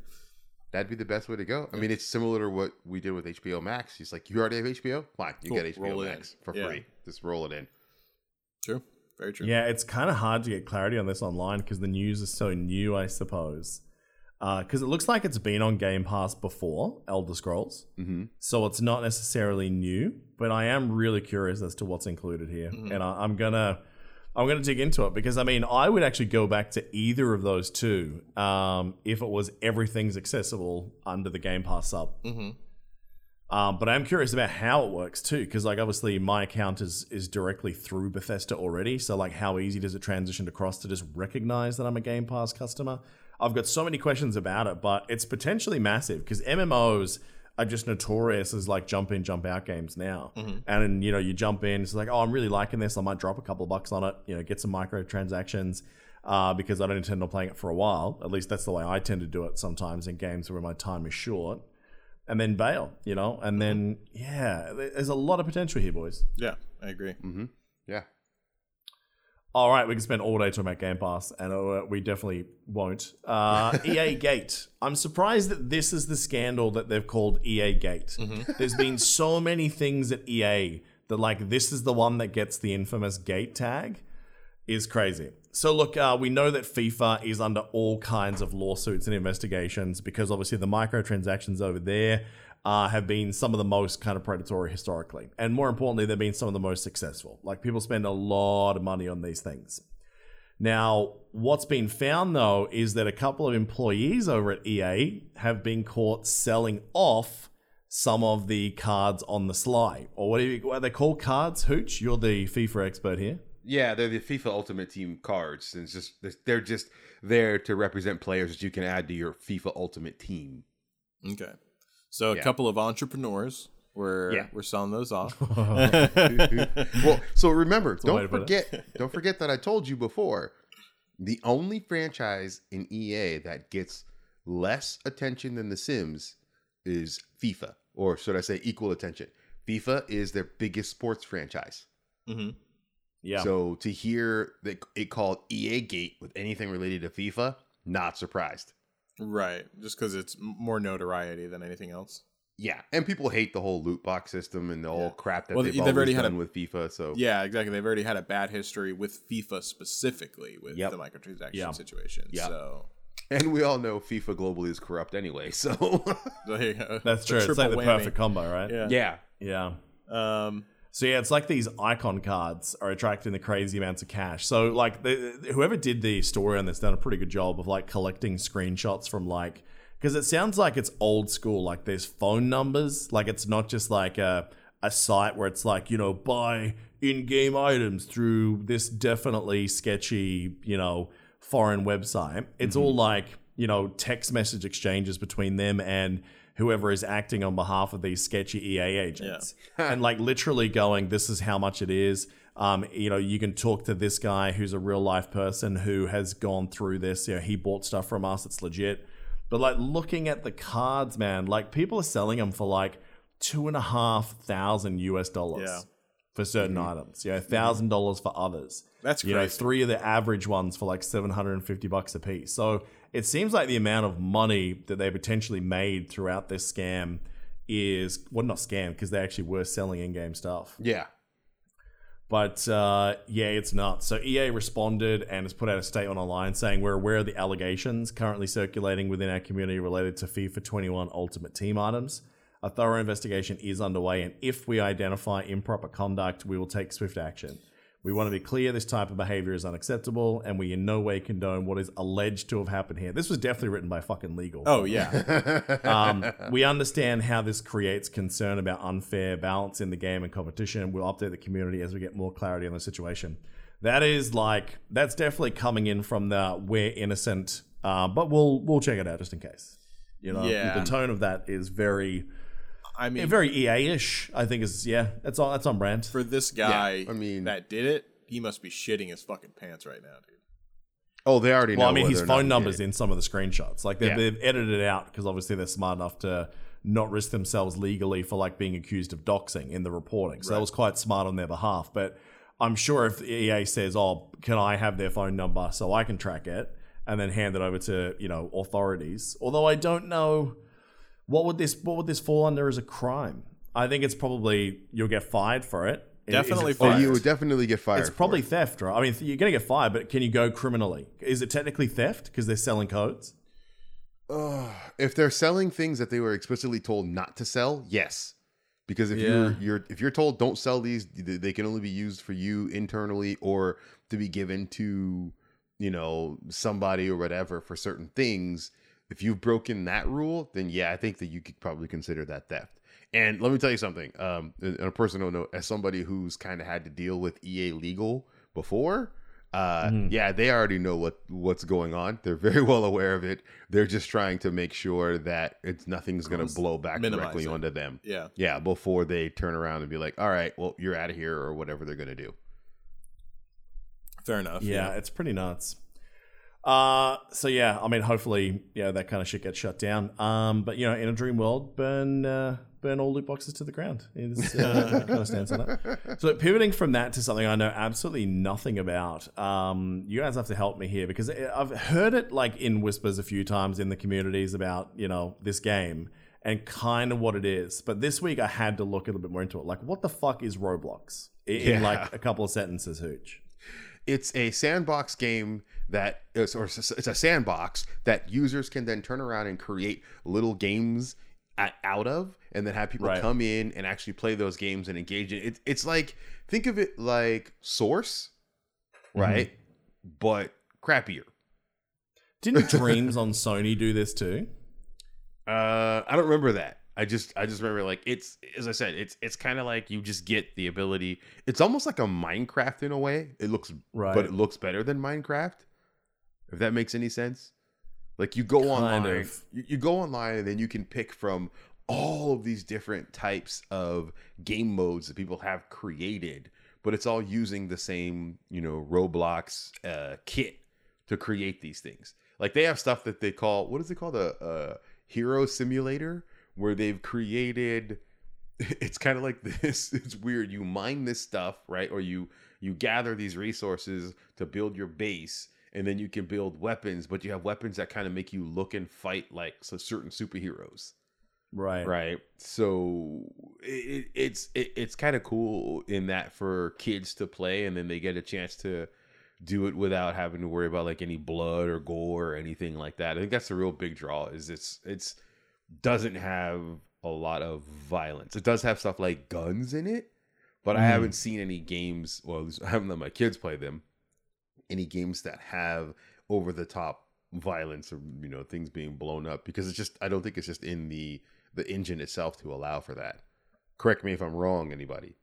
That'd be the best way to go. I mean, it's similar to what we did with HBO Max. He's like, you already have HBO? Fine, you Cool, get HBO roll. Max for Yeah. free. Just roll it in. True, very true. Yeah, it's kind of hard to get clarity on this online because the news is so new, I suppose. Because it looks like it's been on Game Pass before, Elder Scrolls. Mm-hmm. So it's not necessarily new, but I am really curious as to what's included here, and I, I'm gonna I'm gonna dig into it because I mean I would actually go back to either of those two um, if it was everything's accessible under the Game Pass sub. Mhm. Um, but I'm curious about how it works too, because like obviously my account is is directly through Bethesda already. So like, how easy does it transition across to just recognize that I'm a Game Pass customer? I've got so many questions about it, but it's potentially massive because MMOs are just notorious as like jump in, jump out games now. And you know, you jump in, it's like, oh, I'm really liking this. I might drop a couple of bucks on it. You know, get some microtransactions. Uh, because I don't intend on playing it for a while. At least that's the way I tend to do it sometimes in games where my time is short and then bail, you know, and then yeah, there's a lot of potential here, boys. Yeah, I agree. Mm-hmm. Yeah. All right, we can spend all day talking about Game Pass, and uh, we definitely won't. Uh, EA Gate. I'm surprised that this is the scandal that they've called EA Gate. There's been so many things at EA that like this is the one that gets the infamous Gate tag. Is crazy. So look, uh, we know that FIFA is under all kinds of lawsuits and investigations because obviously the microtransactions over there uh, have been some of the most kind of predatory historically, and more importantly, they've been some of the most successful. Like people spend a lot of money on these things. Now, what's been found though is that a couple of employees over at EA have been caught selling off some of the cards on the sly, or what do you, what are they called? Cards? Hooch, you're the FIFA expert here. Yeah, they're the FIFA Ultimate Team cards. And it's just they're just there to represent players that you can add to your FIFA Ultimate Team. Okay, so a Yeah. couple of entrepreneurs were Yeah. were selling those off. well, so remember, a way don't forget, don't forget that I told you before. The only franchise in EA that gets less attention than The Sims is FIFA, or should I say, equal attention. FIFA is their biggest sports franchise. hmm Yeah. So to hear that it called EA Gate with anything related to FIFA, not surprised. Right, just because it's more notoriety than anything else. Yeah, and people hate the whole loot box system and the whole Yeah. crap that Well, they've, they've always already had done a- with FIFA. So Yeah, exactly. They've already had a bad history with FIFA specifically with Yep. the microtransaction Yeah. situation. Yeah. So and we all know FIFA globally is corrupt anyway. So there you go. That's true. It's like the whammy. perfect combo, right? Yeah. yeah, Yeah. Um, So yeah, it's like these icon cards are attracting the crazy amounts of cash. So like the, whoever did the story on this done a pretty good job of like collecting screenshots from like because it sounds like it's old school. Like there's phone numbers. Like it's not just like a a site where it's like you know buy in-game items through this definitely sketchy you know foreign website. It's mm-hmm. all like you know text message exchanges between them and whoever is acting on behalf of these sketchy EA agents and like literally going, this is how much it is. Um, you know, you can talk to this guy who's a real life person who has gone through this. You know, he bought stuff from us. It's legit. But like looking at the cards, man, like people are selling them for like two and a half thousand US dollars Yeah. for certain items. You know, thousand dollars for others. That's you know three of the average ones for like seven hundred and fifty bucks a piece. So it seems like the amount of money that they potentially made throughout this scam is well, not scam because they actually were selling in-game stuff. Yeah. But uh, yeah, it's not. So EA responded and has put out a statement online saying we're aware of the allegations currently circulating within our community related to FIFA 21 Ultimate Team items. A thorough investigation is underway, and if we identify improper conduct, we will take swift action. We want to be clear this type of behavior is unacceptable, and we in no way condone what is alleged to have happened here. This was definitely written by fucking legal. Oh yeah, Um, we understand how this creates concern about unfair balance in the game and competition. We'll update the community as we get more clarity on the situation. That is like that's definitely coming in from the we're innocent, uh, but we'll we'll check it out just in case. You know, Yeah. the tone of that is very I mean, very EA-ish. I think is yeah, that's all that's on brand. for this guy, I mean- that did it, he must be shitting his fucking pants right now, dude. Oh, they already know. Well, I mean, his phone number's in some of the screenshots. Like they've, Yeah. they've edited it out because obviously they're smart enough to not risk themselves legally for like being accused of doxing in the reporting. So that was quite smart on their behalf. But I'm sure if EA says, "Oh, can I have their phone number so I can track it and then hand it over to you know authorities?" Although I don't know what would this what would this fall under as a crime. I think it's probably you'll get fired for it. Is- is it Definitely Oh, fired. you would definitely get fired. it's probably it. theft, right? I mean, you're going to get fired, but can you go criminally? Is it technically theft because they're selling codes? if they're selling things that they were explicitly told not to sell, yes. Because if Yeah. you're you're if you're told don't sell these, they can only be used for you internally or to be given to you know somebody or whatever for certain things. If you've broken that rule, then yeah, I think that you could probably consider that theft. And let me tell you something. Um, on a personal note, as somebody who's kind of had to deal with EA legal before, uh, Mm-hmm. yeah, they already know what what's going on. They're very well aware of it. They're just trying to make sure that it's nothing's going to blow back directly it. onto them. Yeah. Yeah, before they turn around and be like, "All right, well, you're out of here," or whatever they're going to do. Fair enough. Yeah, it's pretty nuts. Uh, so yeah, I mean, hopefully, yeah, that kind of shit gets shut down. Um, but you know, in a dream world, burn uh, burn all loot boxes to the ground. Is uh, kind of stands on that. So pivoting from that to something I know absolutely nothing about. Um, you guys have to help me here because I've heard it like in whispers a few times in the communities about you know this game and kind of what it is. But this week I had to look a little bit more into it. Like, what the fuck is Roblox? In, in like a couple of sentences, Hooch. It's a sandbox game that is, or it's a sandbox that users can then turn around and create little games at, out of, and then have people Right. come in and actually play those games and engage in it. It's like think of it like Source, right? But crappier. Didn't Dreams on Sony do this too? Uh, I don't remember that. I just I just remember like it's as I said, it's it's kind of like you just get the ability. It's almost like a Minecraft in a way. It looks Right. but it looks better than Minecraft. If that makes any sense. Like you go Kind online, of. you, go online and then you can pick from all of these different types of game modes that people have created, but it's all using the same, you know, Roblox uh, kit to create these things. Like they have stuff that they call what is it called a, a hero simulator, where they've created. It's kind of like this. It's weird. You mine this stuff, right? Or you you gather these resources to build your base, and then you can build weapons. But you have weapons that kind of make you look and fight like so certain superheroes Right. right so it, it's it, it's kind of cool in that for kids to play and then they get a chance to do it without having to worry about like any blood or gore or anything like that i think that's the real big draw is it's it's doesn't have a lot of violence. It does have stuff like guns in it but i Mhm. haven't seen any games well i haven't let my kids play them any games that have over the top violence or you know things being blown up because it's just i don't think it's just in the the engine itself to allow for that. Correct me if i'm wrong anybody.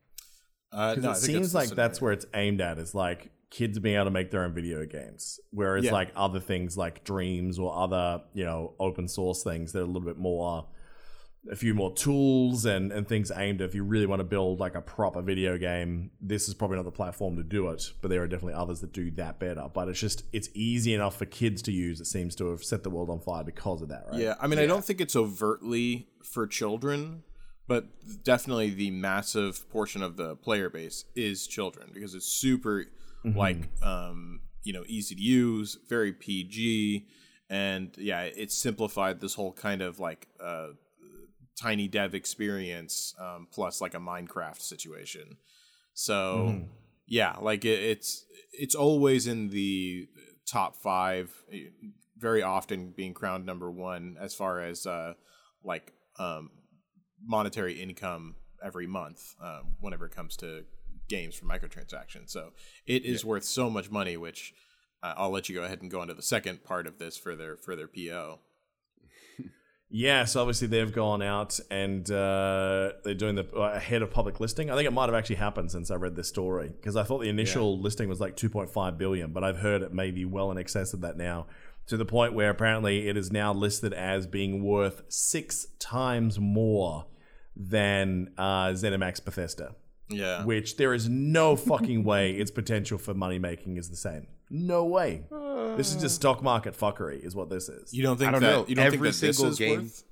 Uh, Because no, it seems the like that's where it's aimed at is like kids being able to make their own video games. Whereas Yeah. like other things like dreams or other, you know, open source things, they're a little bit more a few more tools and, and things aimed at if you really want to build like a proper video game, this is probably not the platform to do it. But there are definitely others that do that better. But it's just it's easy enough for kids to use. It seems to have set the world on fire because of that, right? Yeah, I mean, I don't think it's overtly for children, but definitely the massive portion of the player base is children because it's super like um, you know easy to use, very PG, and yeah, it simplified this whole kind of like uh, tiny dev experience um, plus like a Minecraft situation. So Mm-hmm. yeah, like it, it's it's always in the top five, eh, very often being crowned number one as far as uh, like um, monetary income every month uh, whenever it comes to games for microtransactions. So it is worth so much money, which uh, I'll let you go ahead and go on to the second part of this for their for their PO. Yeah, so obviously they've gone out and uh, they're doing the uh, ahead of public listing. I think it might have actually happened since I read this story because I thought the initial listing was like 2.5 billion, but I've heard it may be well in excess of that now, to the point where apparently it is now listed as being worth six times more than uh, ZeniMax Bethesda, Yeah. which there is no fucking way its potential for money making is the same. No way. This is just stock market fuckery, is what this is. You don't think I don't that know. you don't think Every that single game- worth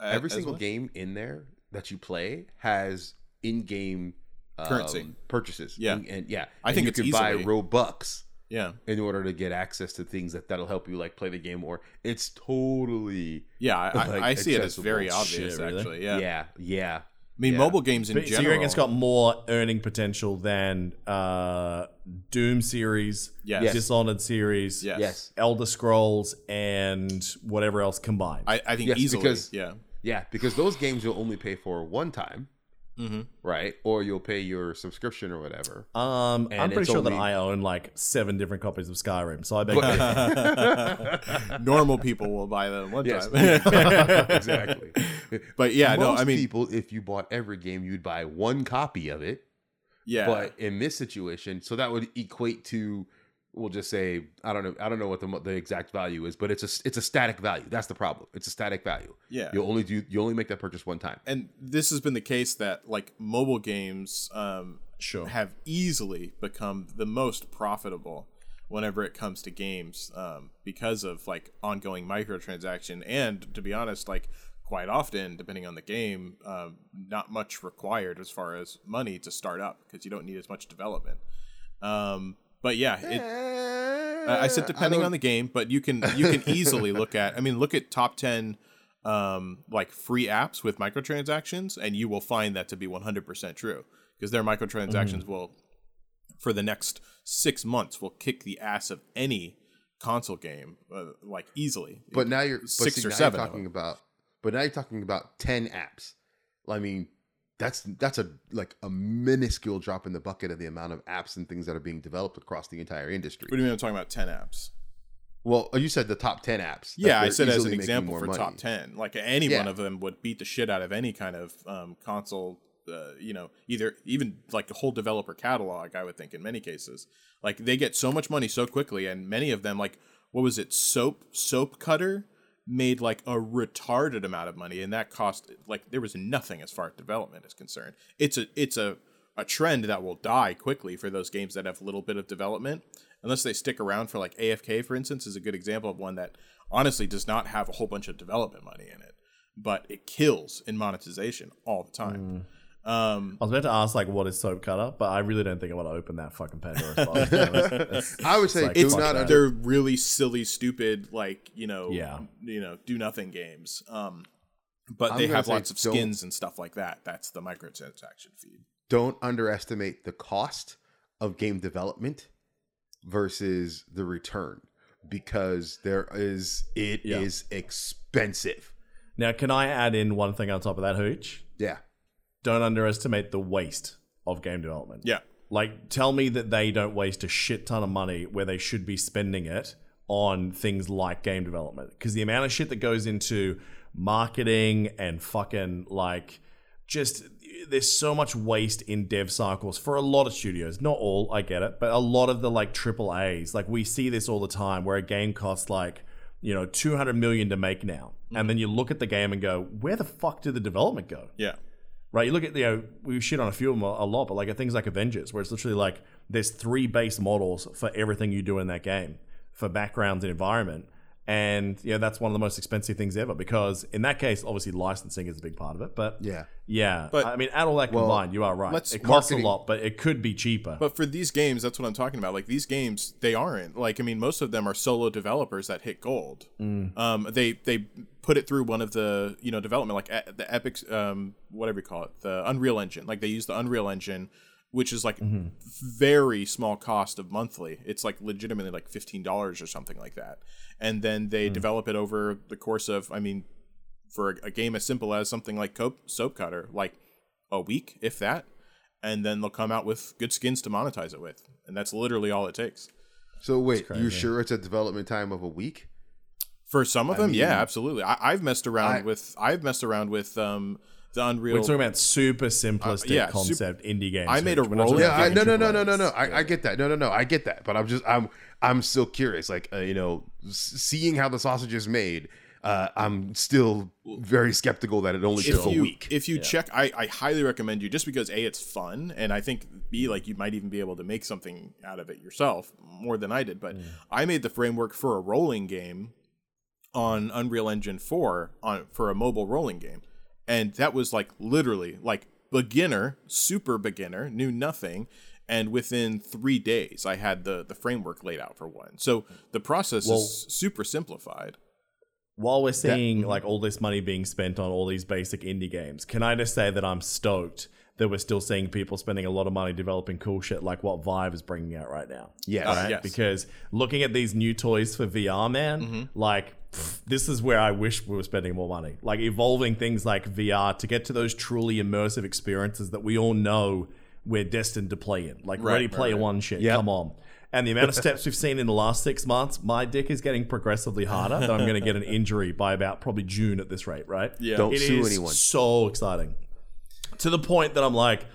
uh, Every single much? game in there that you play has in-game um, Currency. purchases. Yeah. and, and yeah, I And think you it's can buy easily- Robux Yeah. in order to get access to things that that'll help you like play the game more. It's totally Yeah, I, Like, I, I see it as accessible. very Shit, obvious really? actually. yeah, Yeah. yeah. I mean yeah. mobile games in But- general. So you reckon it's got more earning potential than uh, Doom series, Yes. Dishonored series, Yes. Yes. Elder Scrolls, and whatever else combined. I, I think Yes, easily. because- yeah. Yeah, because those games you'll only pay for one time, Mm-hmm. right? Or you'll pay your subscription or whatever. um, And I'm pretty it's sure that I own like seven different copies of Skyrim, so I bet. Normal people will buy them one Yes, time. exactly. but yeah, no, I mean, people, if you bought every game, you'd buy one copy of it. yeah, But in this situation, so that would equate to, we'll just say, I don't know, I don't know what the the exact value is, but it's a it's a static value. That's the problem. It's a static value. yeah. You only do you only make that purchase one time. and this has been the case that like mobile games um, Sure. have easily become the most profitable whenever it comes to games um, because of like ongoing microtransaction and to be honest like quite often depending on the game um, not much required as far as money to start up because you don't need as much development um, but yeah it, I I said depending on the game, but you can you can easily look at. I mean, look at top ten um, like free apps with microtransactions, and you will find that to be one hundred percent true because their microtransactions will, for the next six months, will kick the ass of any console game uh, like easily. But now you're but Six see, or seven talking about, but now you're talking about ten apps. I mean, that's that's a like a minuscule drop in the bucket of the amount of apps and things that are being developed across the entire industry. what do you mean? I'm talking about ten apps. Well, you said the top ten apps. Yeah, I said as an example for money. top ten. Like any Yeah. one of them would beat the shit out of any kind of um, console. Uh, you know, either even like the whole developer catalog. I would think in many cases, like they get so much money so quickly, and many of them, like what was it, soap soap cutter, made like a retarded amount of money, and that cost like there was nothing as far as development is concerned. It's a it's a a trend that will die quickly for those games that have a little bit of development. Unless they stick around for like AFK for instance is a good example of one that honestly does not have a whole bunch of development money in it but it kills in monetization all the time mm. Um I was about to ask like what is soap cutter, but I really don't think I want to open that fucking Pandora's box. to be honest. It's- I would say like, it's not that. they're really silly stupid like you know Yeah. you know do nothing games um but I'm they have lots of skins and stuff like that that's the microtransaction feed Don't underestimate the cost of game development versus the return because there is it is Yeah. expensive. now, can I add in one thing on top of that, Hooch? Yeah. Don't underestimate the waste of game development. yeah Like, tell me that they don't waste a shit ton of money where they should be spending it on things like game development. Because the amount of shit that goes into marketing and fucking like just there's so much waste in dev cycles for a lot of studios. Not all, I get it, but a lot of the like triple A's. Like we see this all the time where a game costs like you know 200 million to make now, mm. and then you look at the game and go, where the fuck did the development go? yeah right? You look at you know we shit on a few of them a lot, but like at things like Avengers, where it's literally like there's three base models for everything you do in that game for backgrounds and environment, and yeah, that's one of the most expensive things ever because in that case, obviously licensing is a big part of it, but Yeah. yeah, But- I mean, add all that Well, combined, you are right. It costs marketing- a lot, but it could be cheaper. But for these games, that's what I'm talking about. Like these games, they aren't. Like I mean, most of them are solo developers that hit gold. Um, they they put it through one of the you know development like e- the Epic um whatever you call it the Unreal Engine. Like they use the Unreal Engine, which is like very small cost of monthly. It's like legitimately like fifteen dollars or something like that. And then they develop it over the course of I mean, for a, a game as simple as something like Cope, Soap Cutter, like a week if that. And then they'll come out with good skins to monetize it with, and that's literally all it takes. So wait, you sure it's a development time of a week? For some of them, yeah, absolutely. I, I've messed around I- with I've messed around with um the Unreal. We're talking about super simplistic yeah, concept indie games. I made a Rich. We're not roll- talking Yeah, I, no, no, no, no, no, no. I, I get that. No, no, no. I get that. But I'm just, I'm, I'm still curious. Like, uh, you know, s- seeing how the sausage is made, uh, I'm still very skeptical that it only if took a you week. if you check, I, I highly recommend you just because a it's fun and I think b like you might even be able to make something out of it yourself more than I did. But I made the framework for a rolling game on Unreal Engine four on for a mobile rolling game, and that was like literally like beginner, super beginner, knew nothing. And within three days, I had the the framework laid out for one. So the process Well- is super simplified. While we're seeing like all this money being spent on all these basic indie games, can I just say that I'm stoked that we're still seeing people spending a lot of money developing cool shit like what Vive is bringing out right now. Yes. Uh, right? yes. Because looking at these new toys for VR, man, Mm-hmm. like pff, this is where I wish we were spending more money. Like evolving things like VR to get to those truly immersive experiences that we all know we're destined to play in. Like Right, Ready Player right. One shit. Yep. Come on. And the amount of steps we've seen in the last six months, my dick is getting progressively harder. that I'm going to get an injury by about probably June at this rate, right? Yeah. Don't It sue is anyone. So exciting. To the point that I'm like,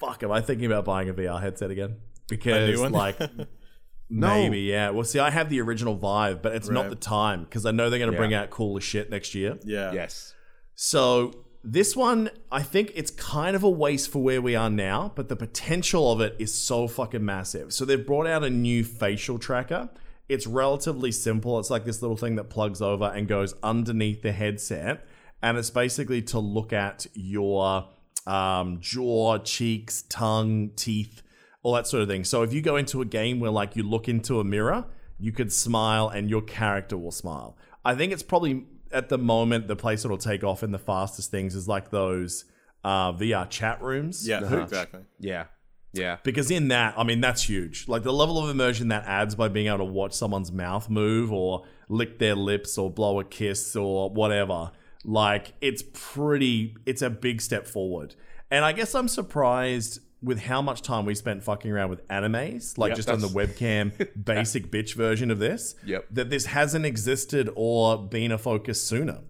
fuck, am I thinking about buying a VR headset again? Because one? like maybe, yeah. Well see I have the original Vive, but it's not the time because I know they're gonna bring out cooler shit next year. Yeah. Yes. So this one, I think it's kind of a waste for where we are now, but the potential of it is so fucking massive. So they've brought out a new facial tracker. It's relatively simple. It's like this little thing that plugs over and goes underneath the headset. And it's basically to look at your um, jaw, cheeks, tongue, teeth, all that sort of thing. So if you go into a game where like you look into a mirror, you could smile and your character will smile. I think it's probably at the moment the place that'll take off in the fastest things is like those uh, VR chat rooms. Yeah, exactly. Yeah. Yeah. Because in that, I mean, that's huge. Like the level of immersion that adds by being able to watch someone's mouth move or lick their lips or blow a kiss or whatever. Like it's pretty, it's a big step forward. And I guess I'm surprised with how much time we spent fucking around with animes, like Yep, just on the webcam basic bitch version of this. Yep. That this hasn't existed or been a focus sooner.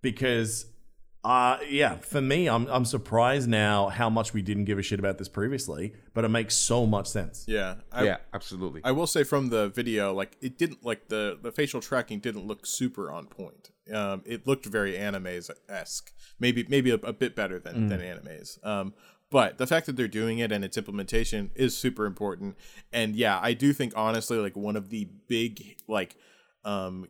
Because uh yeah, for me, I'm I'm surprised now how much we didn't give a shit about this previously, but it makes so much sense. Yeah. I, yeah. Absolutely. I will say from the video, like it didn't like the the facial tracking didn't look super on point. Um, it looked very animes esque, maybe maybe a, a bit better than than animes. Um, but the fact that they're doing it and its implementation is super important. And yeah, I do think honestly, like one of the big like um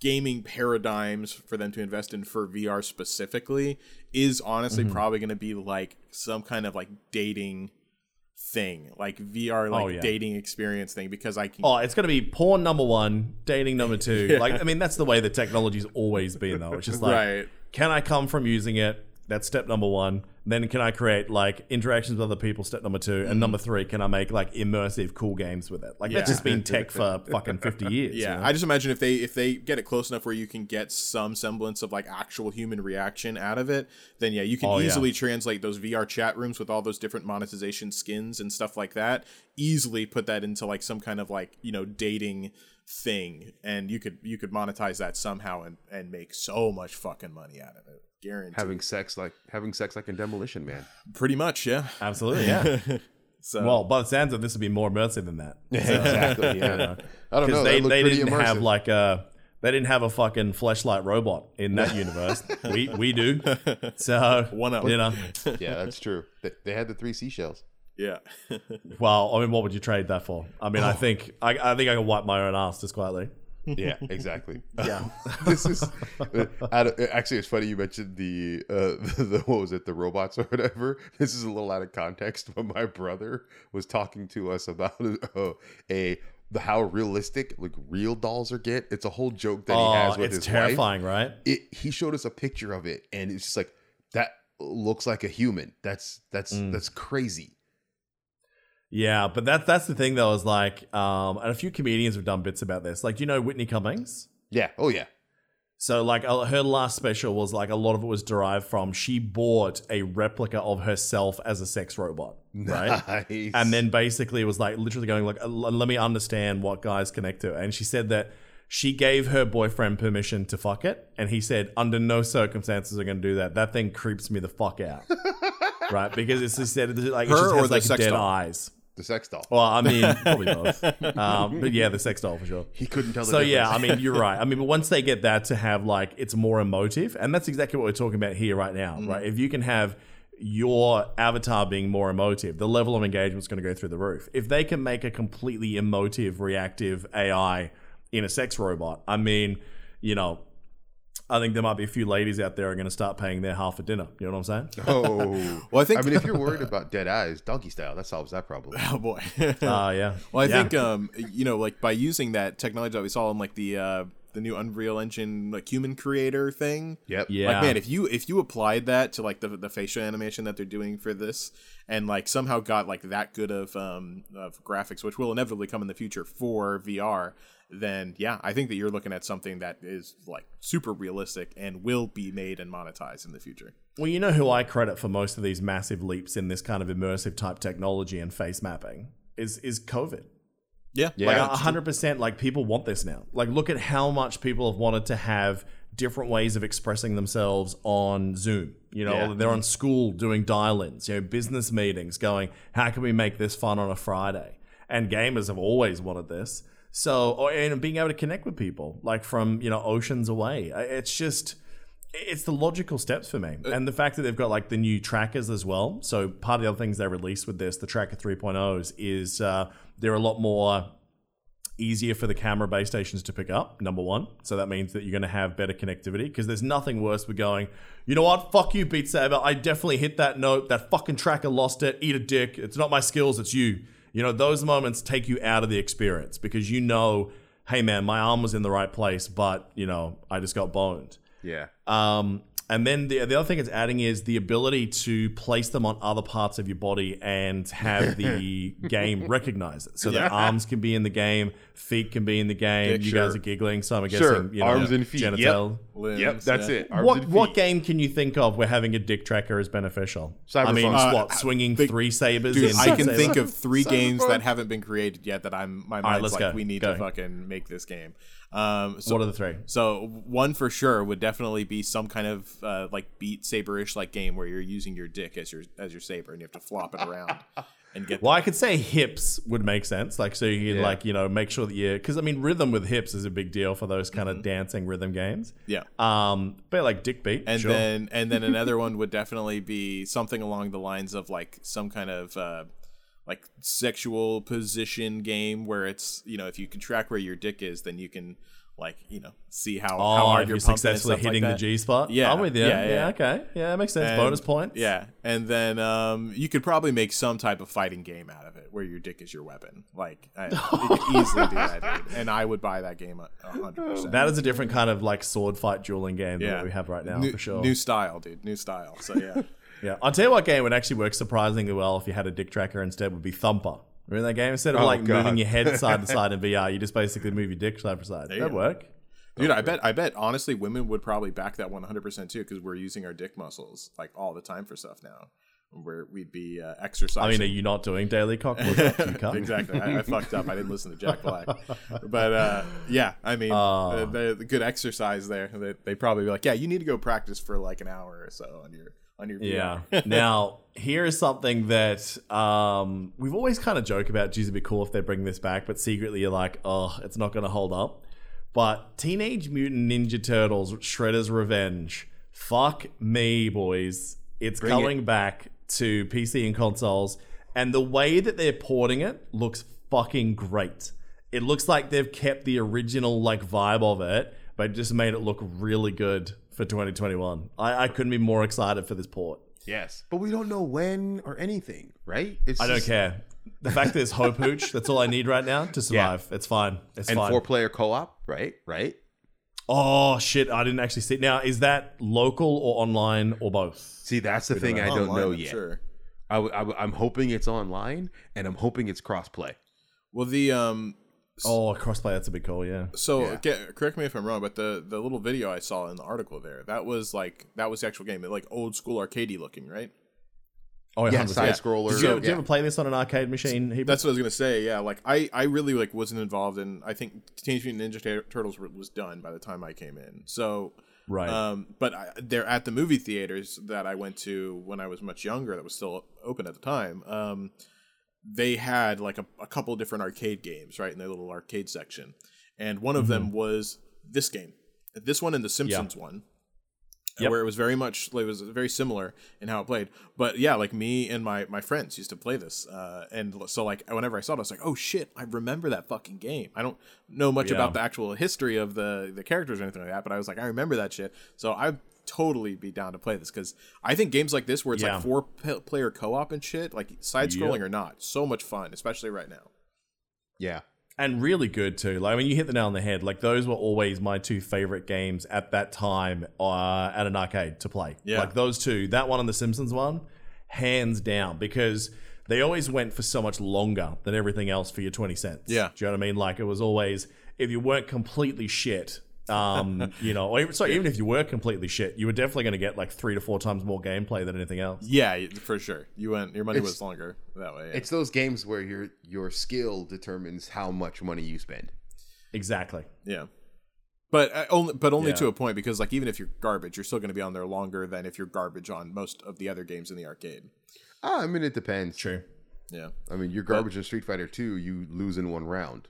gaming paradigms for them to invest in for VR specifically is honestly Mm-hmm. probably going to be like some kind of like dating thing, like VR like Oh, yeah. dating experience thing because I can Oh, it's gonna be porn number one, dating number two. Like I mean, that's the way the technology's always been though. It's just like Right. can I come from using it? That's step number one. Then can I create like interactions with other people? Step number 2 and mm-hmm. number three, can I make like immersive, cool games with it? Like that's just been tech for fucking fifty years. you yeah, know? I just imagine if they if they get it close enough where you can get some semblance of like actual human reaction out of it, then yeah, you can Oh, yeah. easily translate those VR chat rooms with all those different monetization skins and stuff like that. Easily put that into like some kind of like you know dating thing, and you could you could monetize that somehow and and make so much fucking money out of it. Guaranteed. having sex like having sex like in Demolition Man. Pretty much, yeah. absolutely. Yeah. So well, by the sounds of this, would be more immersive than that. exactly. Yeah. I don't know. they, they didn't immersive. have like a they didn't have a fucking fleshlight robot in that universe. we we do. So One up. you know. yeah, that's true. They, they had the three seashells. yeah. Well, I mean, what would you trade that for? I Oh. mean, I oh. think I, I think I can wipe my own ass just quietly. Yeah, exactly. Yeah. this is uh, of- actually it's funny you mentioned the uh the, the what was it the robots or whatever this is a little out of context but my brother was talking to us about uh, a the how realistic like real dolls are get. It's a whole joke that oh, he has with it's his terrifying, wife. right? It he showed us a picture of it, and it's just like that looks like a human. That's that's Mm. that's crazy. Yeah, but that's that's the thing though. Is like, um, and a few comedians have done bits about this. Like, do you know Whitney Cummings? Yeah. Oh yeah. So, like, uh, her last special was like a lot of it was derived from she bought a replica of herself as a sex robot, right? Nice. and then basically it was like literally going like, "Uh, let me understand what guys connect to. And she said that she gave her boyfriend permission to fuck it, and he said under no circumstances are going to do that. That thing creeps me the fuck out, right? Because it's it's like it Her just or has like dead doll? eyes. The sex doll. Well, I mean, probably both. Um, but yeah, the sex doll for sure. He couldn't tell. The So yeah. I mean, you're right. I mean, but once they get that to have like it's more emotive, and that's exactly what we're talking about here right now, right? If you can have your avatar being more emotive, the level of engagement is going to go through the roof. If they can make a completely emotive, reactive AI in a sex robot, I mean, you know, I think there might be a few ladies out there are going to start paying their half for dinner. You know what I'm saying? Oh. Well, I think- I mean, if you're worried about dead eyes, doggy style, that solves that problem. Oh boy. Uh, yeah. Well, I Yeah. think um, you know, like by using that technology that we saw in like the uh, the new Unreal Engine like human creator thing. Yep. Yeah. Like man, if you if you applied that to like the the facial animation that they're doing for this, and like somehow got like that good of um of graphics, which will inevitably come in the future for VR, then yeah, I think that you're looking at something that is like super realistic and will be made and monetized in the future. Well, you know who I credit for most of these massive leaps in this kind of immersive type technology and face mapping is is COVID. Yeah, Yeah. Like hundred percent, like people want this now. Like, look at how much people have wanted to have different ways of expressing themselves on Zoom. You know, Yeah. they're on school doing dial-ins. You know, business meetings, going, how can we make this fun on a Friday? And gamers have always wanted this. So, or, and being able to connect with people, like from you know oceans away. It's just. It's the logical steps for me. And the fact that they've got like the new trackers as well. So, part of the other things they released with this, the Tracker 3.0s, is uh, they're a lot more easier for the camera base stations to pick up, number one. So that means that you're going to have better connectivity because there's nothing worse with going, you know what, fuck you, Beat Saber. I definitely hit that note. That fucking tracker lost it. Eat a dick. It's not my skills, it's you. You know, those moments take you out of the experience because you know, hey man, my arm was in the right place, but, you know, I just got boned. Yeah. Um, and then the, the other thing it's adding is the ability to place them on other parts of your body and have the game recognize it. So that arms can be in the game, feet can be in the game. Dick, you guys are giggling, so I'm guessing Sure. you know, Arms and feet. Genital. Limbs, Yep. That's yeah. it. Arms What and what game can you think of where having a dick tracker is beneficial? I mean, Cyberpunk. what Uh, swinging think- three sabers? Dude, in I can Saber? think of three games that haven't been created yet that I'm my mind's let's like go. we need Go. to fucking make this game. Um, so, What are the three? So one for sure would definitely be some kind of uh, like Beat Saber-ish like game where you're using your dick as your as your saber and you have to flop it around and get. Well, I could say hips would make sense. Like, so you can, Yeah. like, you know, make sure that you, because I mean, rhythm with hips is a big deal for those kind of dancing rhythm games. yeah. Um, but like dick beat, And sure. then and then another one would definitely be something along the lines of like some kind of uh, like sexual position game where it's you know if you can track where your dick is then you can like you know see how, oh, how hard you're you're pumping and successfully stuff like hitting the. G spot. Yeah, I'm with you. yeah, Yeah, yeah. okay. Yeah, that makes sense. And- Bonus points. Yeah, and then um, you could probably make some type of fighting game out of it where your dick is your weapon. Like I, you could easily do that, dude. And I would buy that game hundred percent. That is a different kind of like sword fight dueling game yeah, what we have right now new, for sure. New style, dude. New style. So yeah. yeah, I'll tell you what game would actually work surprisingly well if you had a dick tracker instead would be Thumper. Remember that game? Instead of Oh, like God. moving your head side to side in VR, you just basically move your dick side to side. That'd work. Dude, I bet, I bet, honestly, women would probably back that 100% too, because we're using our dick muscles like all the time for stuff now, where we'd be uh, exercising. I mean, are you not doing daily cock workout? You can't. exactly. I, I fucked up. I didn't listen to Jack Black, but uh, yeah, I mean, Oh. the, the, the good exercise there. They they probably be like, yeah, you need to go practice for like an hour or so on your on your VR. Yeah. now, here is something that um, we've always kind of joke about. Geez, it'd be cool if they bring this back, but secretly you're like, oh, it's not going to hold up. But Teenage Mutant Ninja Turtles Shredder's Revenge. Fuck me, boys. It's Bring coming it. back to PC and consoles. And the way that they're porting it looks fucking great. It looks like they've kept the original like vibe of it, but just made it look really good for 2021. I, I couldn't be more excited for this port. Yes, but we don't know when or anything, right? It's I don't just- care. The fact that there's hope hooch, that's all I need right now to survive. It's fine. It's and fine. four player co op, right? Right. oh shit, I didn't actually see. Now, is that local or online or both? See, that's the thing I don't Online, know I'm yet. Sure. I, w- I w- I'm hoping it's online, and I'm hoping it's crossplay. Well, the um, Oh, crossplay, that's a big call, yeah. So Yeah. get, correct me if I'm wrong, but the the little video I saw in the article there, that was like that was the actual game, like old school arcadey looking, right? Oh, Yeah, 100%. side scroller. Did you, did you yeah. ever play this on an arcade machine? Hebert? That's what I was gonna say. Yeah, like I I really like wasn't involved in. I think Teenage Mutant Ninja Turtles was done by the time I came in. So right. um, but I, they're at the movie theaters that I went to when I was much younger. That was still open at the time. Um, they had like a, a couple different arcade games right in their little arcade section, and one of Mm-hmm. them was this game, this one and the Simpsons one. uh, Yep. Where it was very much, like, it was very similar in how it played, but yeah, like me and my my friends used to play this, uh, and so like whenever I saw it, I was like, oh shit, I remember that fucking game. I don't know much Yeah. about the actual history of the the characters or anything like that, but I was like, I remember that shit. So I'd totally be down to play this because I think games like this where it's Yeah. like four p- player co op and shit, like side scrolling or not, so much fun, especially right now. Yeah. and really good too. Like, I mean, you hit the nail on the head. Like, those were always my two favorite games at that time uh, at an arcade to play. Yeah. Like those two, that one and the Simpsons one, hands down, because they always went for so much longer than everything else for your twenty cents. Yeah. do you know what I mean? Like, it was always if you weren't completely shit. Um, you know, or even, sorry, even if you were completely shit, you were definitely going to get like three to four times more gameplay than anything else. Yeah, for sure. You went your money It's- was longer that way. yeah. It's those games where your your skill determines how much money you spend. Exactly. Yeah. But uh, only, but only Yeah. to a point because like even if you're garbage, you're still going to be on there longer than if you're garbage on most of the other games in the arcade. Ah, I mean, it depends. True. Yeah, I mean, you're garbage in Street Fighter 2, you lose in one round.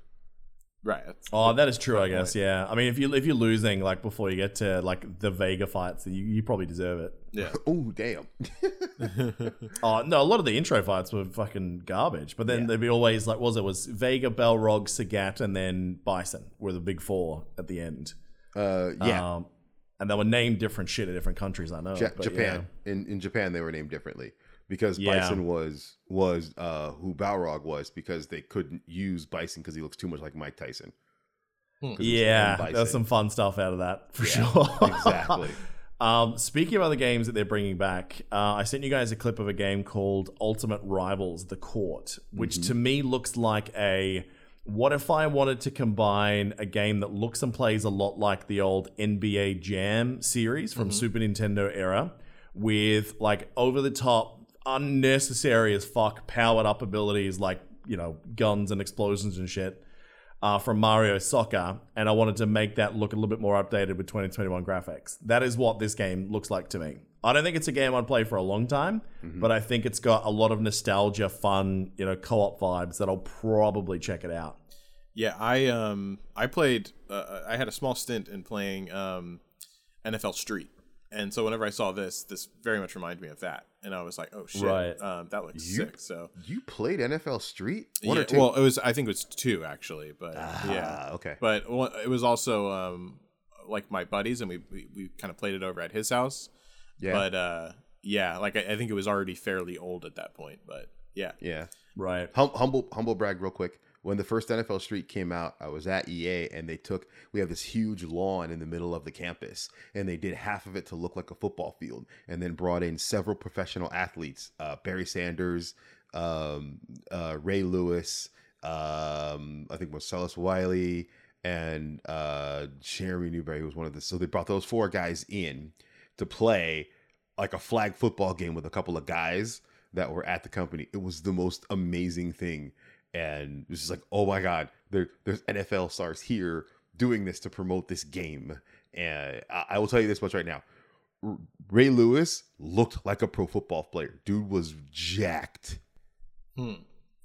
Right. That's- Oh, that is true. I guess. Yeah. I mean, if you if you're losing like before you get to like the Vega fights, you, you probably deserve it. Yeah, Oh, damn. Oh no, a lot of the intro fights were fucking garbage. But then there'd be always like, what was it was Vega, Balrog, Sagat, and then Bison were the big four at the end. Uh, yeah. Um, and they were named different shit in different countries. I know. Ja- but Japan. In in Japan, they were named differently because Yeah. Bison was was uh, who Balrog was because they couldn't use Bison because he looks too much like Mike Tyson. Yeah, there's some fun stuff out of that for Yeah, sure. exactly. Um, speaking of other games that they're bringing back, uh, I sent you guys a clip of a game called Ultimate Rivals: The Court, which to me looks like a. What if I wanted to combine a game that looks and plays a lot like the old NBA Jam series from Super Nintendo era, with like over the top, unnecessary as fuck powered up abilities like you know guns and explosions and shit uh, from Mario Soccer, and I wanted to make that look a little bit more updated with 2021 graphics. That is what this game looks like to me. I don't think it's a game I'd play for a long time, but I think it's got a lot of nostalgia, fun, you know, co-op vibes that I'll probably check it out. yeah. I um I played. Uh, I had a small stint in playing um, NFL Street, and so whenever I saw this, this very much reminded me of that, and I was like, oh shit, Right. um, that looks You- sick. So You played NFL Street? One yeah, or two? well, it was I think it was two actually, but yeah. Ah, okay. But one- it was also um, like my buddies, and we we, we kind of played it over at his house. Yeah. But uh, yeah, like I, I think it was already fairly old at that point. But yeah, yeah. Right. Hum- humble humble brag real quick. When the first NFL Street came out, I was at EA and they took we have this huge lawn in the middle of the campus and they did half of it to look like a football field and then brought in several professional athletes, uh, Barry Sanders, um, uh, Ray Lewis, um, I think Marcellus Wiley and uh, Jeremy Newberry was one of the so they brought those four guys in to play like a flag football game with a couple of guys that were at the company. It was the most amazing thing. And it was just like, oh my God, there, there's NFL stars here doing this to promote this game. And I, I will tell you this much right now. R- Ray Lewis looked like a pro football player. Dude was jacked. Hmm.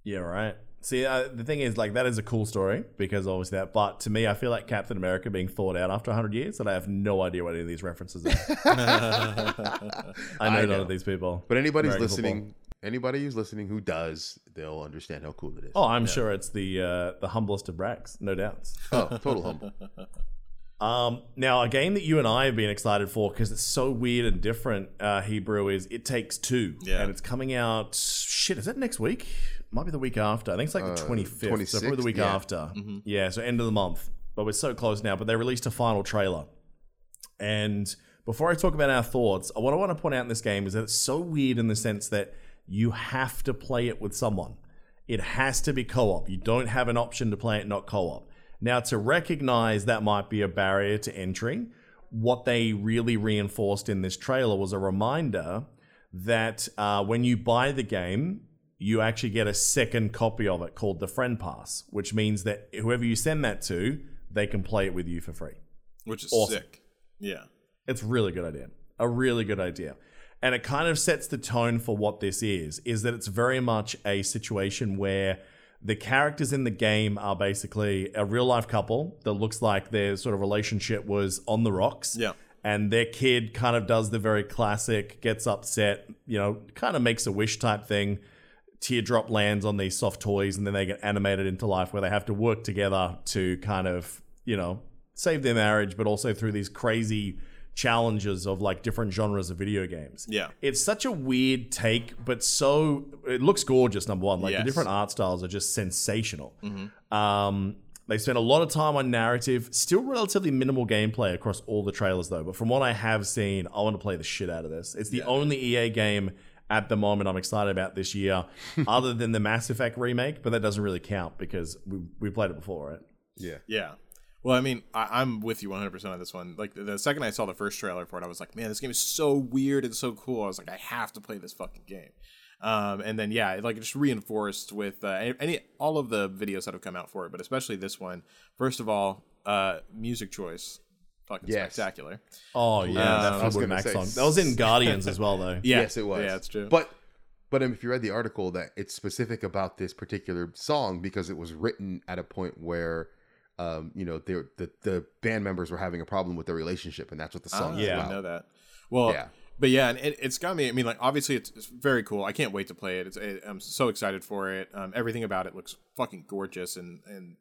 Yeah. Right. See, uh, the thing is, like, that is a cool story because obviously that. But to me, I feel like Captain America being thought out after 100 years, and I have no idea what any of these references are. I know I none know. of these people. But anybody's American listening, anybody who's listening who does, they'll understand how cool it is. Oh, I'm sure it's the uh, the humblest of brags, no doubts. Oh, total humble. Um, now, a game that you and I have been excited for because it's so weird and different, uh, Hebrew, is It Takes Two. Yeah. And it's coming out, shit, is that next week? Might be the week after. I think it's like the Uh, 25th. So probably the week yeah. after. Yeah, so end of the month. But we're so close now. But they released a final trailer. And before I talk about our thoughts, what I want to point out in this game is that it's so weird in the sense that you have to play it with someone. It has to be co op. You don't have an option to play it not co op. Now, to recognize that might be a barrier to entry, what they really reinforced in this trailer was a reminder that uh, when you buy the game, you actually get a second copy of it called the Friend Pass, which means that whoever you send that to, they can play it with you for free. which is Awesome. sick. Yeah. It's a really good idea. A really good idea. And it kind of sets the tone for what this is, is that it's very much a situation where the characters in the game are basically a real life couple that looks like their sort of relationship was on the rocks. Yeah. And their kid kind of does the very classic, gets upset, you know, kind of makes a wish type thing. Teardrop lands on these soft toys and then they get animated into life where they have to work together to kind of, you know, save their marriage, but also through these crazy challenges of like different genres of video games. Yeah. It's such a weird take, but so it looks gorgeous. Number one, like the different art styles are just sensational. Um, they spent a lot of time on narrative, still relatively minimal gameplay across all the trailers though. But from what I have seen, I want to play the shit out of this. It's the only EA game at the moment I'm excited about this year, other than the Mass Effect remake. But that doesn't really count because we we played it before, right? Yeah. Yeah. Well, I mean, I, I'm with you 100% on this one. Like, the, the second I saw the first trailer for it, I was like, man, this game is so weird and so cool. I was like, I have to play this fucking game. Um, and then, yeah, like, just reinforced with uh, any all of the videos that have come out for it, but especially this one. First of all, uh, music choice. Fucking Yes. spectacular. Oh yeah, Uh, that I was Fleetwood gonna song. That was in Guardians as well, though. Yeah. Yes, it was. Yeah, that's true. But but um, if you read the article, that it's specific about this particular song because it was written at a point where, um, you know, they the the band members were having a problem with their relationship, and that's what the song Ah, yeah. I about. didn't know that. Well, Yeah. but yeah, and it, it's got me. I mean, like obviously it's, it's very cool. I can't wait to play it. It's, it, I'm so excited for it. Um, everything about it looks fucking gorgeous, and and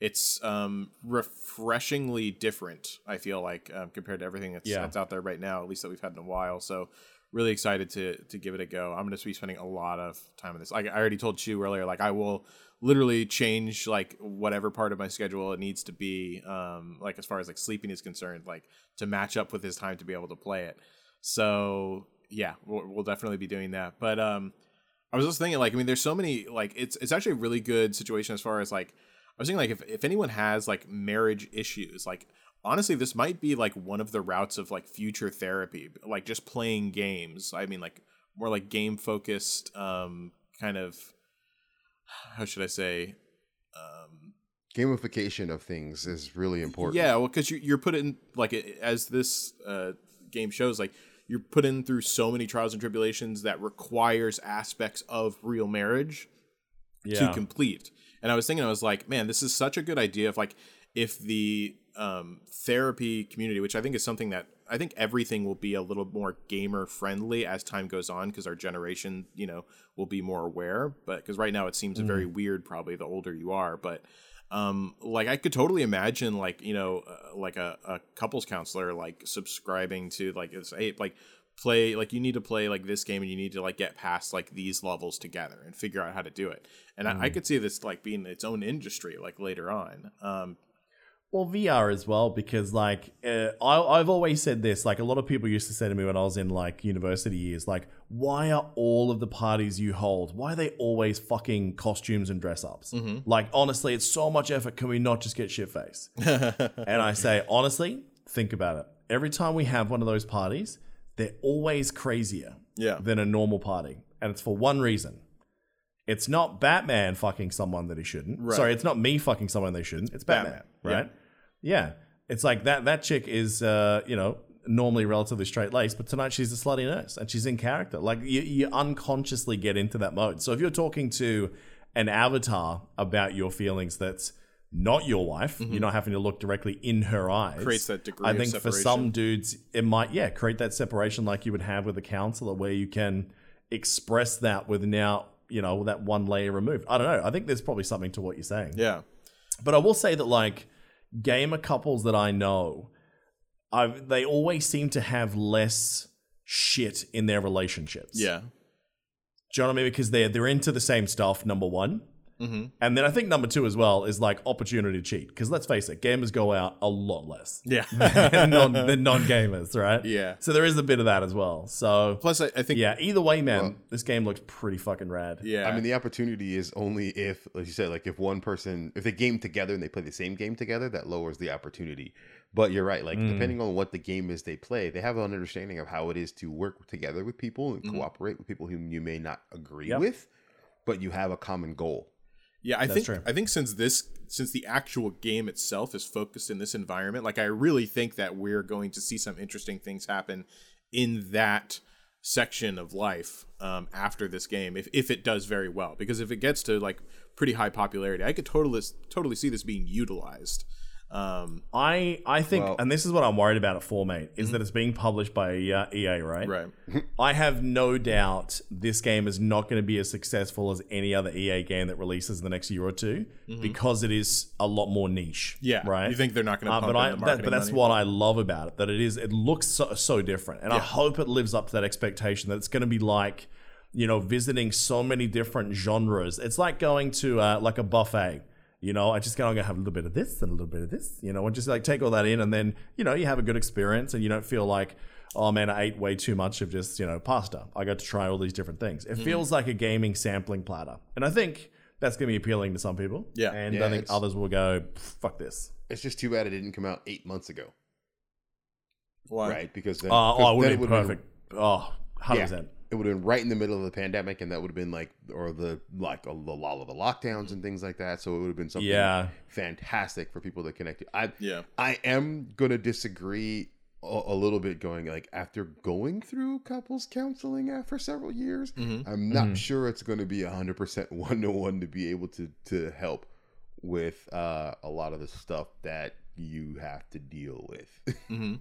it's um refreshingly different. I feel like um, compared to everything that's, Yeah. that's out there right now, at least that we've had in a while. So really excited to to give it a go. I'm going to be spending a lot of time on this. Like I already told you earlier, like I will literally change like whatever part of my schedule it needs to be um like as far as like sleeping is concerned like to match up with his time to be able to play it so yeah we'll, we'll definitely be doing that but um i was just thinking like i mean there's so many like it's it's actually a really good situation as far as like i was thinking like if, if anyone has like marriage issues like honestly this might be like one of the routes of like future therapy like just playing games i mean like more like game focused um kind of how should i say um Gamification of things is really important. yeah, well, because you, you're put in like as this uh, game shows, like you're put in through so many trials and tribulations that requires aspects of real marriage Yeah. to complete. And I was thinking, I was like, man, this is such a good idea. If like if the um, therapy community, which I think is something that I think everything will be a little more gamer friendly as time goes on, because our generation, you know, will be more aware. But because right now it seems very weird, probably the older you are, but um like i could totally imagine like you know uh, like a, a couples counselor like subscribing to like it's hey like play like you need to play like this game and you need to like get past like these levels together and figure out how to do it and I, I could see this like being its own industry like later on um Well, VR as well, because like uh, I, I've always said this. Like a lot of people used to say to me when I was in like university years, like, why are all of the parties you hold? Why are they always fucking costumes and dress ups? Like honestly, it's so much effort. Can we not just get shit faced? and I say honestly, think about it. Every time we have one of those parties, they're always crazier Yeah. than a normal party, and it's for one reason. It's not Batman fucking someone that he shouldn't. Right. Sorry, it's not me fucking someone they shouldn't. It's Batman, Batman, right? Yeah. It's like that that chick is uh, you know, normally relatively straight laced, but tonight she's a slutty nurse and she's in character. Like you, you unconsciously get into that mode. So if you're talking to an avatar about your feelings that's not your wife, you're not having to look directly in her eyes. Mm-hmm. Creates that degree I think for some dudes, it might, yeah, create that separation like you would have with a counselor where you can express that with now, you know, that one layer removed. I don't know. I think there's probably something to what you're saying. yeah But I will say that, like, gamer couples that I know, I've, they always seem to have less shit in their relationships. Yeah. Do you know what I mean? Because they're they're into the same stuff. Number one, Mm-hmm. and then I think number two as well is like opportunity to cheat. Because let's face it, gamers go out a lot less Yeah. than non than non gamers, right? Yeah. So there is a bit of that as well. So Plus, I, I think. yeah, either way, man, Well- this game looks pretty fucking rad. Yeah. I mean, the opportunity is only if, like you said, like if one person, if they game together and they play the same game together, that lowers the opportunity. But you're right, like Mm. depending on what the game is they play, they have an understanding of how it is to work together with people and Mhm. cooperate with people whom you may not agree Yep. with, but you have a common goal. Yeah, I That's think true. I think since this since the actual game itself is focused in this environment, like I really think that we're going to see some interesting things happen in that section of life um, after this game if, if it does very well because if it gets to like pretty high popularity i could totally totally see this being utilized um, I I think, Well- and this is what I'm worried about at Formate, is that it's being published by uh, EA, right? right I have no doubt this game is not going to be as successful as any other EA game that releases in the next year or 2 because it is a lot more niche. yeah right. you think they're not going to Uh, but in I, that, but that's money? what I love about it. That it is, it looks so, so different, and I hope it lives up to that expectation. That it's going to be like, you know, visiting so many different genres. It's like going to uh, like a buffet. You know, I just go, I'm gonna have a little bit of this and a little bit of this. You know, and just like take all that in, and then you know you have a good experience, and you don't feel like, oh man, I ate way too much of just you know pasta. I got to try all these different things. It mm. feels like a gaming sampling platter, and I think that's gonna be appealing to some people. Yeah. and Yeah, I think others will go, fuck this. It's just too bad it didn't come out eight months ago, Why? right? Because then, Oh, oh, it would then have been would've perfect. Oh, 100%. Yeah. It would have been right in the middle of the pandemic, and that would have been like, or the like a, the lot of the lockdowns and things like that. So it would have been something Yeah. fantastic for people to connect to. I yeah I am gonna disagree a, a little bit. Going like after going through couples counseling for several years, Mhm. I'm not Mhm. sure it's going to be hundred percent one to one to be able to to help with uh, a lot of the stuff that you have to deal with. hmm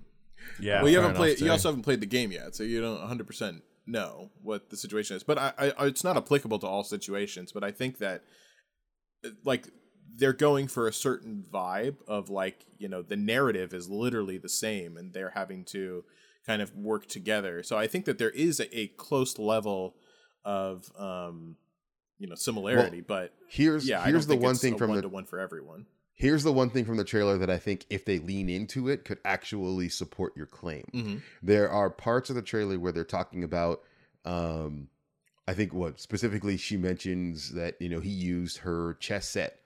Yeah. well, you haven't played. too. You also haven't played the game yet, so you don't 100 percent know what the situation is. But I, I, it's not applicable to all situations. But I think that, uh, like, they're going for a certain vibe of like, you know, the narrative is literally the same, and they're having to kind of work together. So I think that there is a, a close level of, um, you know, similarity. but here's yeah, here's the one thing from one the to one for everyone. Here's the one thing from the trailer that I think if they lean into it could actually support your claim. Mm-hmm. there are parts of the trailer where they're talking about um i think what specifically she mentions that you know he used her chess set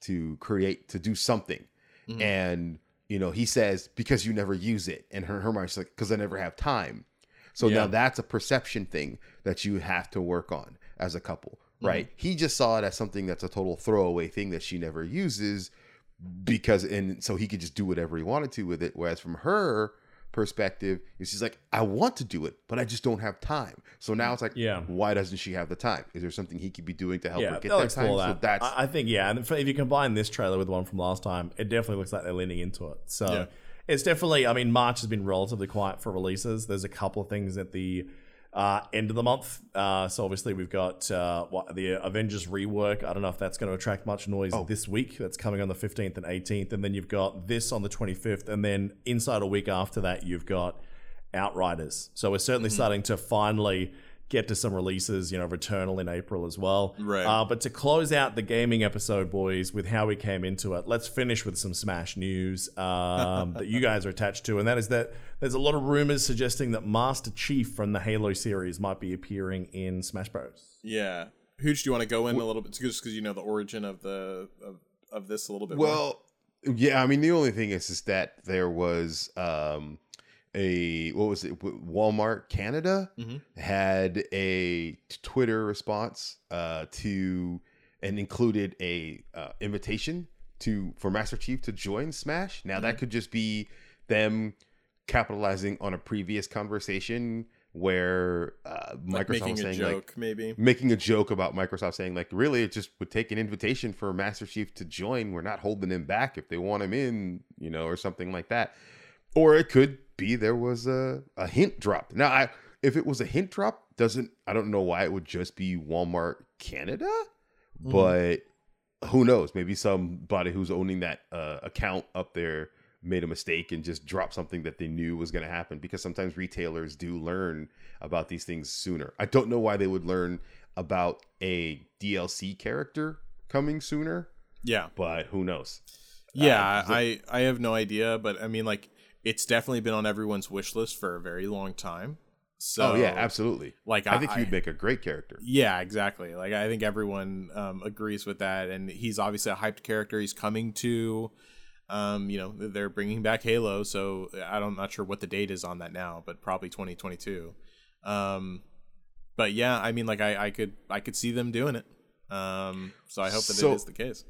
to create to do something Mhm. and you know he says because you never use it and her her mind's like because i never have time so now that's a perception thing that you have to work on as a couple right he just saw it as something that's a total throwaway thing that she never uses because and so he could just do whatever he wanted to with it whereas from her perspective is she's like i want to do it but i just don't have time so now it's like Yeah. why doesn't she have the time is there something he could be doing to help yeah, her get that time explore so that. that's I, think yeah, and if, if you combine this trailer with the one from last time, it definitely looks like they're leaning into it. So Yeah. it's definitely. I mean, March has been relatively quiet for releases. There's a couple of things that the uh, end of the month. Uh, so obviously we've got uh, what the Avengers rework. I don't know if that's going to attract much noise Oh. this week. That's coming on the 15th and 18th, and then you've got this on the 25th, and then inside a week after that, you've got Outriders. So we're certainly Mm-hmm. starting to finally get to some releases, you know, Returnal in April as well. Right. Uh, but to close out the gaming episode, boys, with how we came into it, let's finish with some Smash news um, that you guys are attached to. And that is that there's a lot of rumors suggesting that Master Chief from the Halo series might be appearing in Smash Bros. Yeah. Hooch, do you want to go in a little bit just because you know the origin of the of, of this a little bit more? Well, yeah. I mean, the only thing is, is that there was um, a what was it? Walmart Canada Mhm. had a Twitter response uh, to and included a uh, invitation to for Master Chief to join Smash. Now that could just be them capitalizing on a previous conversation where uh, like Microsoft making was a saying joke, like maybe. making a joke about Microsoft saying like really it just would take an invitation for Master Chief to join. We're not holding him back if they want him in, you know, or something like that. Or it could be there was a, a hint drop. Now I if it was a hint drop, doesn't I don't know why it would just be Walmart Canada, Mm-hmm. but who knows? Maybe somebody who's owning that uh, account up there made a mistake and just dropped something that they knew was going to happen because sometimes retailers do learn about these things sooner. I don't know why they would learn about a DLC character coming sooner, Yeah. but who knows? Yeah, Uh, I I have no idea, but I mean like it's definitely been on everyone's wish list for a very long time. So oh yeah, absolutely. Like I think I- he'd make a great character. Yeah, exactly. Like I think everyone um, agrees with that, and he's obviously a hyped character. He's coming to, um, you know, they're bringing back Halo, so I don't, I'm not sure what the date is on that now, but probably 2022. Um, but yeah, I mean, like I, I could I could see them doing it. Um, so I hope that So- it is the case.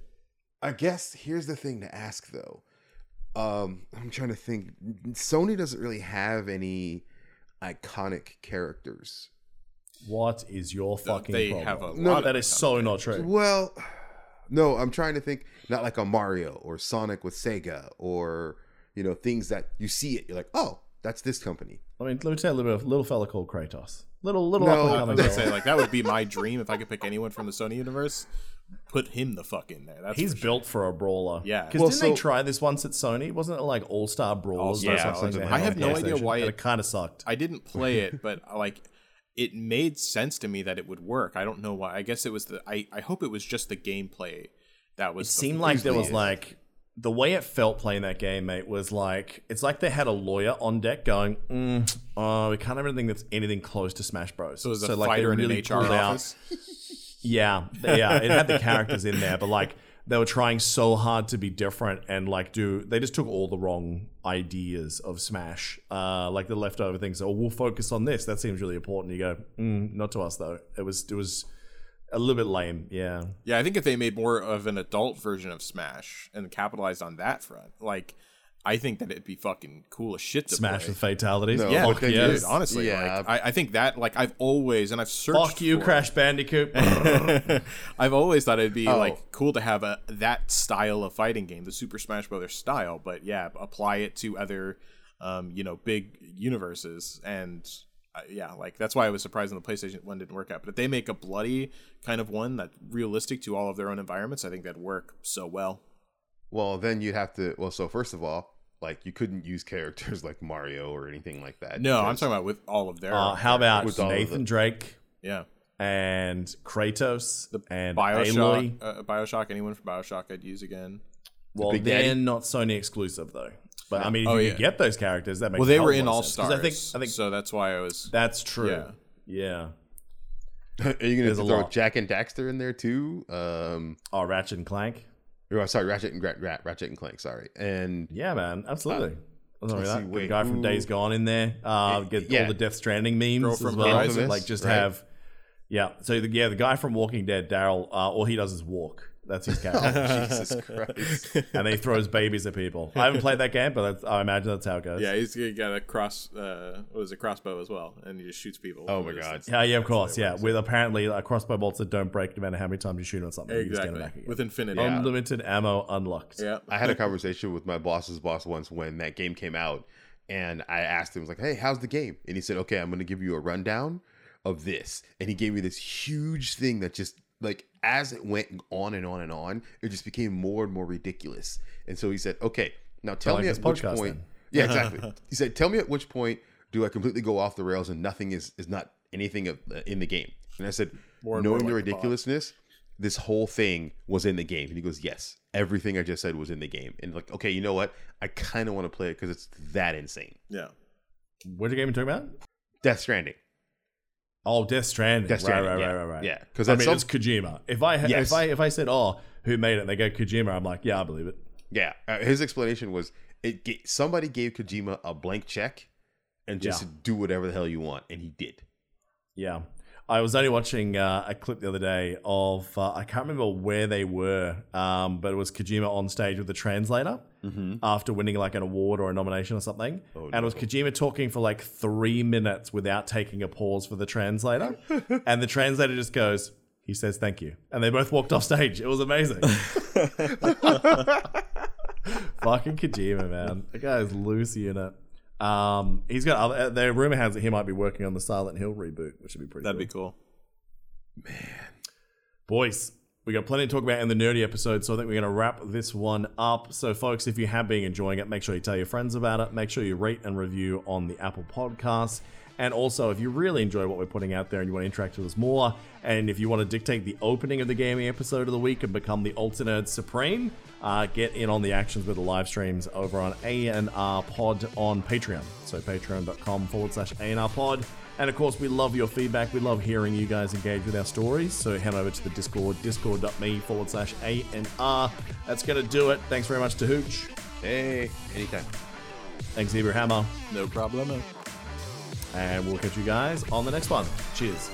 I guess here's the thing to ask though. Um, I'm trying to think. Sony doesn't really have any iconic characters. What is your fucking they problem? have a No, lot. that of is so not true. Well, no, I'm trying to think not like a Mario or Sonic with Sega or you know things that you see it, you're like, oh, that's this company. I mean, let me tell you a little bit of little fella called Kratos. Little little No, up and I coming was gonna say like that would be my dream if I could pick anyone from the Sony universe. Put him the fuck in there. That's He's for sure. built for a brawler. Yeah. Because Well, didn't they try this once at Sony? Wasn't it like All Star Brawlers All-Star or something? something they like had I have no idea why it- it kind of sucked. I didn't play it, but like it made sense to me that it would work. I don't know why. I guess it was the I, I hope it was just the gameplay that was It seemed like there was like the way it felt playing that game, mate, was like it's like they had a lawyer on deck going, mm, "Oh, we can't have anything that's anything close to Smash Bros." so it was a like, they fighter in really an HR pulled out- office. Yeah, yeah, it had the characters in there, but like they were trying so hard to be different and like do they just took all the wrong ideas of Smash, uh, like the leftover things. Oh, we'll focus on this. That seems really important. You go, mm, not to us though. It was it was a little bit lame. Yeah, Yeah, I think if they made more of an adult version of Smash and capitalized on that front, like I think that it'd be fucking cool as shit to Smash play. with fatalities. No, yeah, but they dude, honestly, Yeah. like, I, I think that like I've always and I've searched. Fuck you, for- Crash Bandicoot. I've always thought it'd be Oh. like cool to have a that style of fighting game, the Super Smash Brothers style, but yeah, apply it to other, um, you know, big universes, and uh, yeah, like that's why I was surprised when the PlayStation one didn't work out. But if they make a bloody kind of one that's realistic to all of their own environments, I think that'd work so well. Well, then you'd have to. Well, so first of all, like you couldn't use characters like Mario or anything like that. No, I'm talking about with all of their. Uh, how about With Nathan Drake yeah, and Kratos the and Bioshock, Aloy? uh, Bioshock. Anyone from Bioshock, I'd use again. Well, Big they're Daddy? not Sony exclusive though. But I mean, if Oh, you yeah. get those characters, that makes Well, they were in All of sense. 'Cause Stars, I think I think so that's why I was. that's true. Yeah. Yeah. Are you going There's to a throw lot. Jak and Daxter in there too? Um, Oh, Ratchet and Clank. Or, sorry, Ratchet and Rat, Rat, Ratchet and Clank. Sorry, and Yeah, man, absolutely. Let's let's that. see, wait, the guy from who- Days Gone in there. Uh, get yeah. all the Death Stranding memes Girl as from well. Horizon. like just right? have. Yeah. So the, yeah, the guy from Walking Dead, Daryl. Uh, all he does is walk. That's his character. Jesus Christ. and he throws babies at people. I haven't played that game, but that's, I imagine that's how it goes. Yeah, he's got a cross. Uh, what is it, crossbow as well, and he just shoots people. Oh my God. Yeah, yeah, of course, yeah. With apparently uh, crossbow bolts that don't break no matter how many times you shoot on something. You just exactly back again. with infinity. Yeah. Unlimited ammo unlocked. Yeah, I had a conversation with my boss's boss once when that game came out, and I asked him, I was like, "Hey, how's the game?" And he said, "Okay, I'm going to give you a rundown of this." And he gave me this huge thing that just like as it went on and on and on, it just became more and more ridiculous. And so he said, "Okay, now tell like me this at which point." then. Yeah, exactly. he said, "Tell me at which point do I completely go off the rails and nothing is is not anything of, uh, in the game?" And I said, More "Knowing more the like the ridiculousness." This whole thing was in the game, and he goes, "Yes, everything I just said was in the game." And like, okay, you know what? I kind of want to play it because it's that insane. yeah. What game you talking about? Death Stranding. Oh, Death Stranding. Death Stranding, right, right, yeah. right, right, right. Yeah, 'cause I mean, some- it's Kojima. If I ha- Yes. if I if I said, "Oh, who made it?" and they go Kojima, I'm like, "Yeah, I believe it." Yeah, uh, his explanation was it. Ga- somebody gave Kojima a blank check and just Yeah. do whatever the hell you want, and he did. Yeah. I was only watching uh, a clip the other day of uh, I can't remember where they were, um, but it was Kojima on stage with the translator after winning like an award or a nomination or something, Oh, and it was Kojima talking for like three minutes without taking a pause for the translator, and the translator just goes, "He says thank you," and they both walked off stage. It was amazing. Fucking Kojima, man, the guy is loosey in it. Um, he's got other. The rumor has that he might be working on the Silent Hill reboot, which would be pretty. That'd cool. be cool. Man, boys, We got plenty to talk about in the nerdy episode, so I think we're going to wrap this one up. So, folks, if you have been enjoying it, make sure you tell your friends about it. Make sure you rate and review on the Apple Podcasts. And also, if you really enjoy what we're putting out there and you want to interact with us more, and if you want to dictate the opening of the gaming episode of the week and become the Alternerd supreme, uh, get in on the actions with the live streams over on A&R Pod on Patreon. So patreon.com forward slash A&R Pod. And of course, we love your feedback. We love hearing you guys engage with our stories. So head over to the Discord, discord.me forward slash A&R. That's going to do it. Thanks very much to Hooch. Hey, anytime. Thanks, Zebra Hammer. No problem. And we'll catch you guys on the next one. Cheers.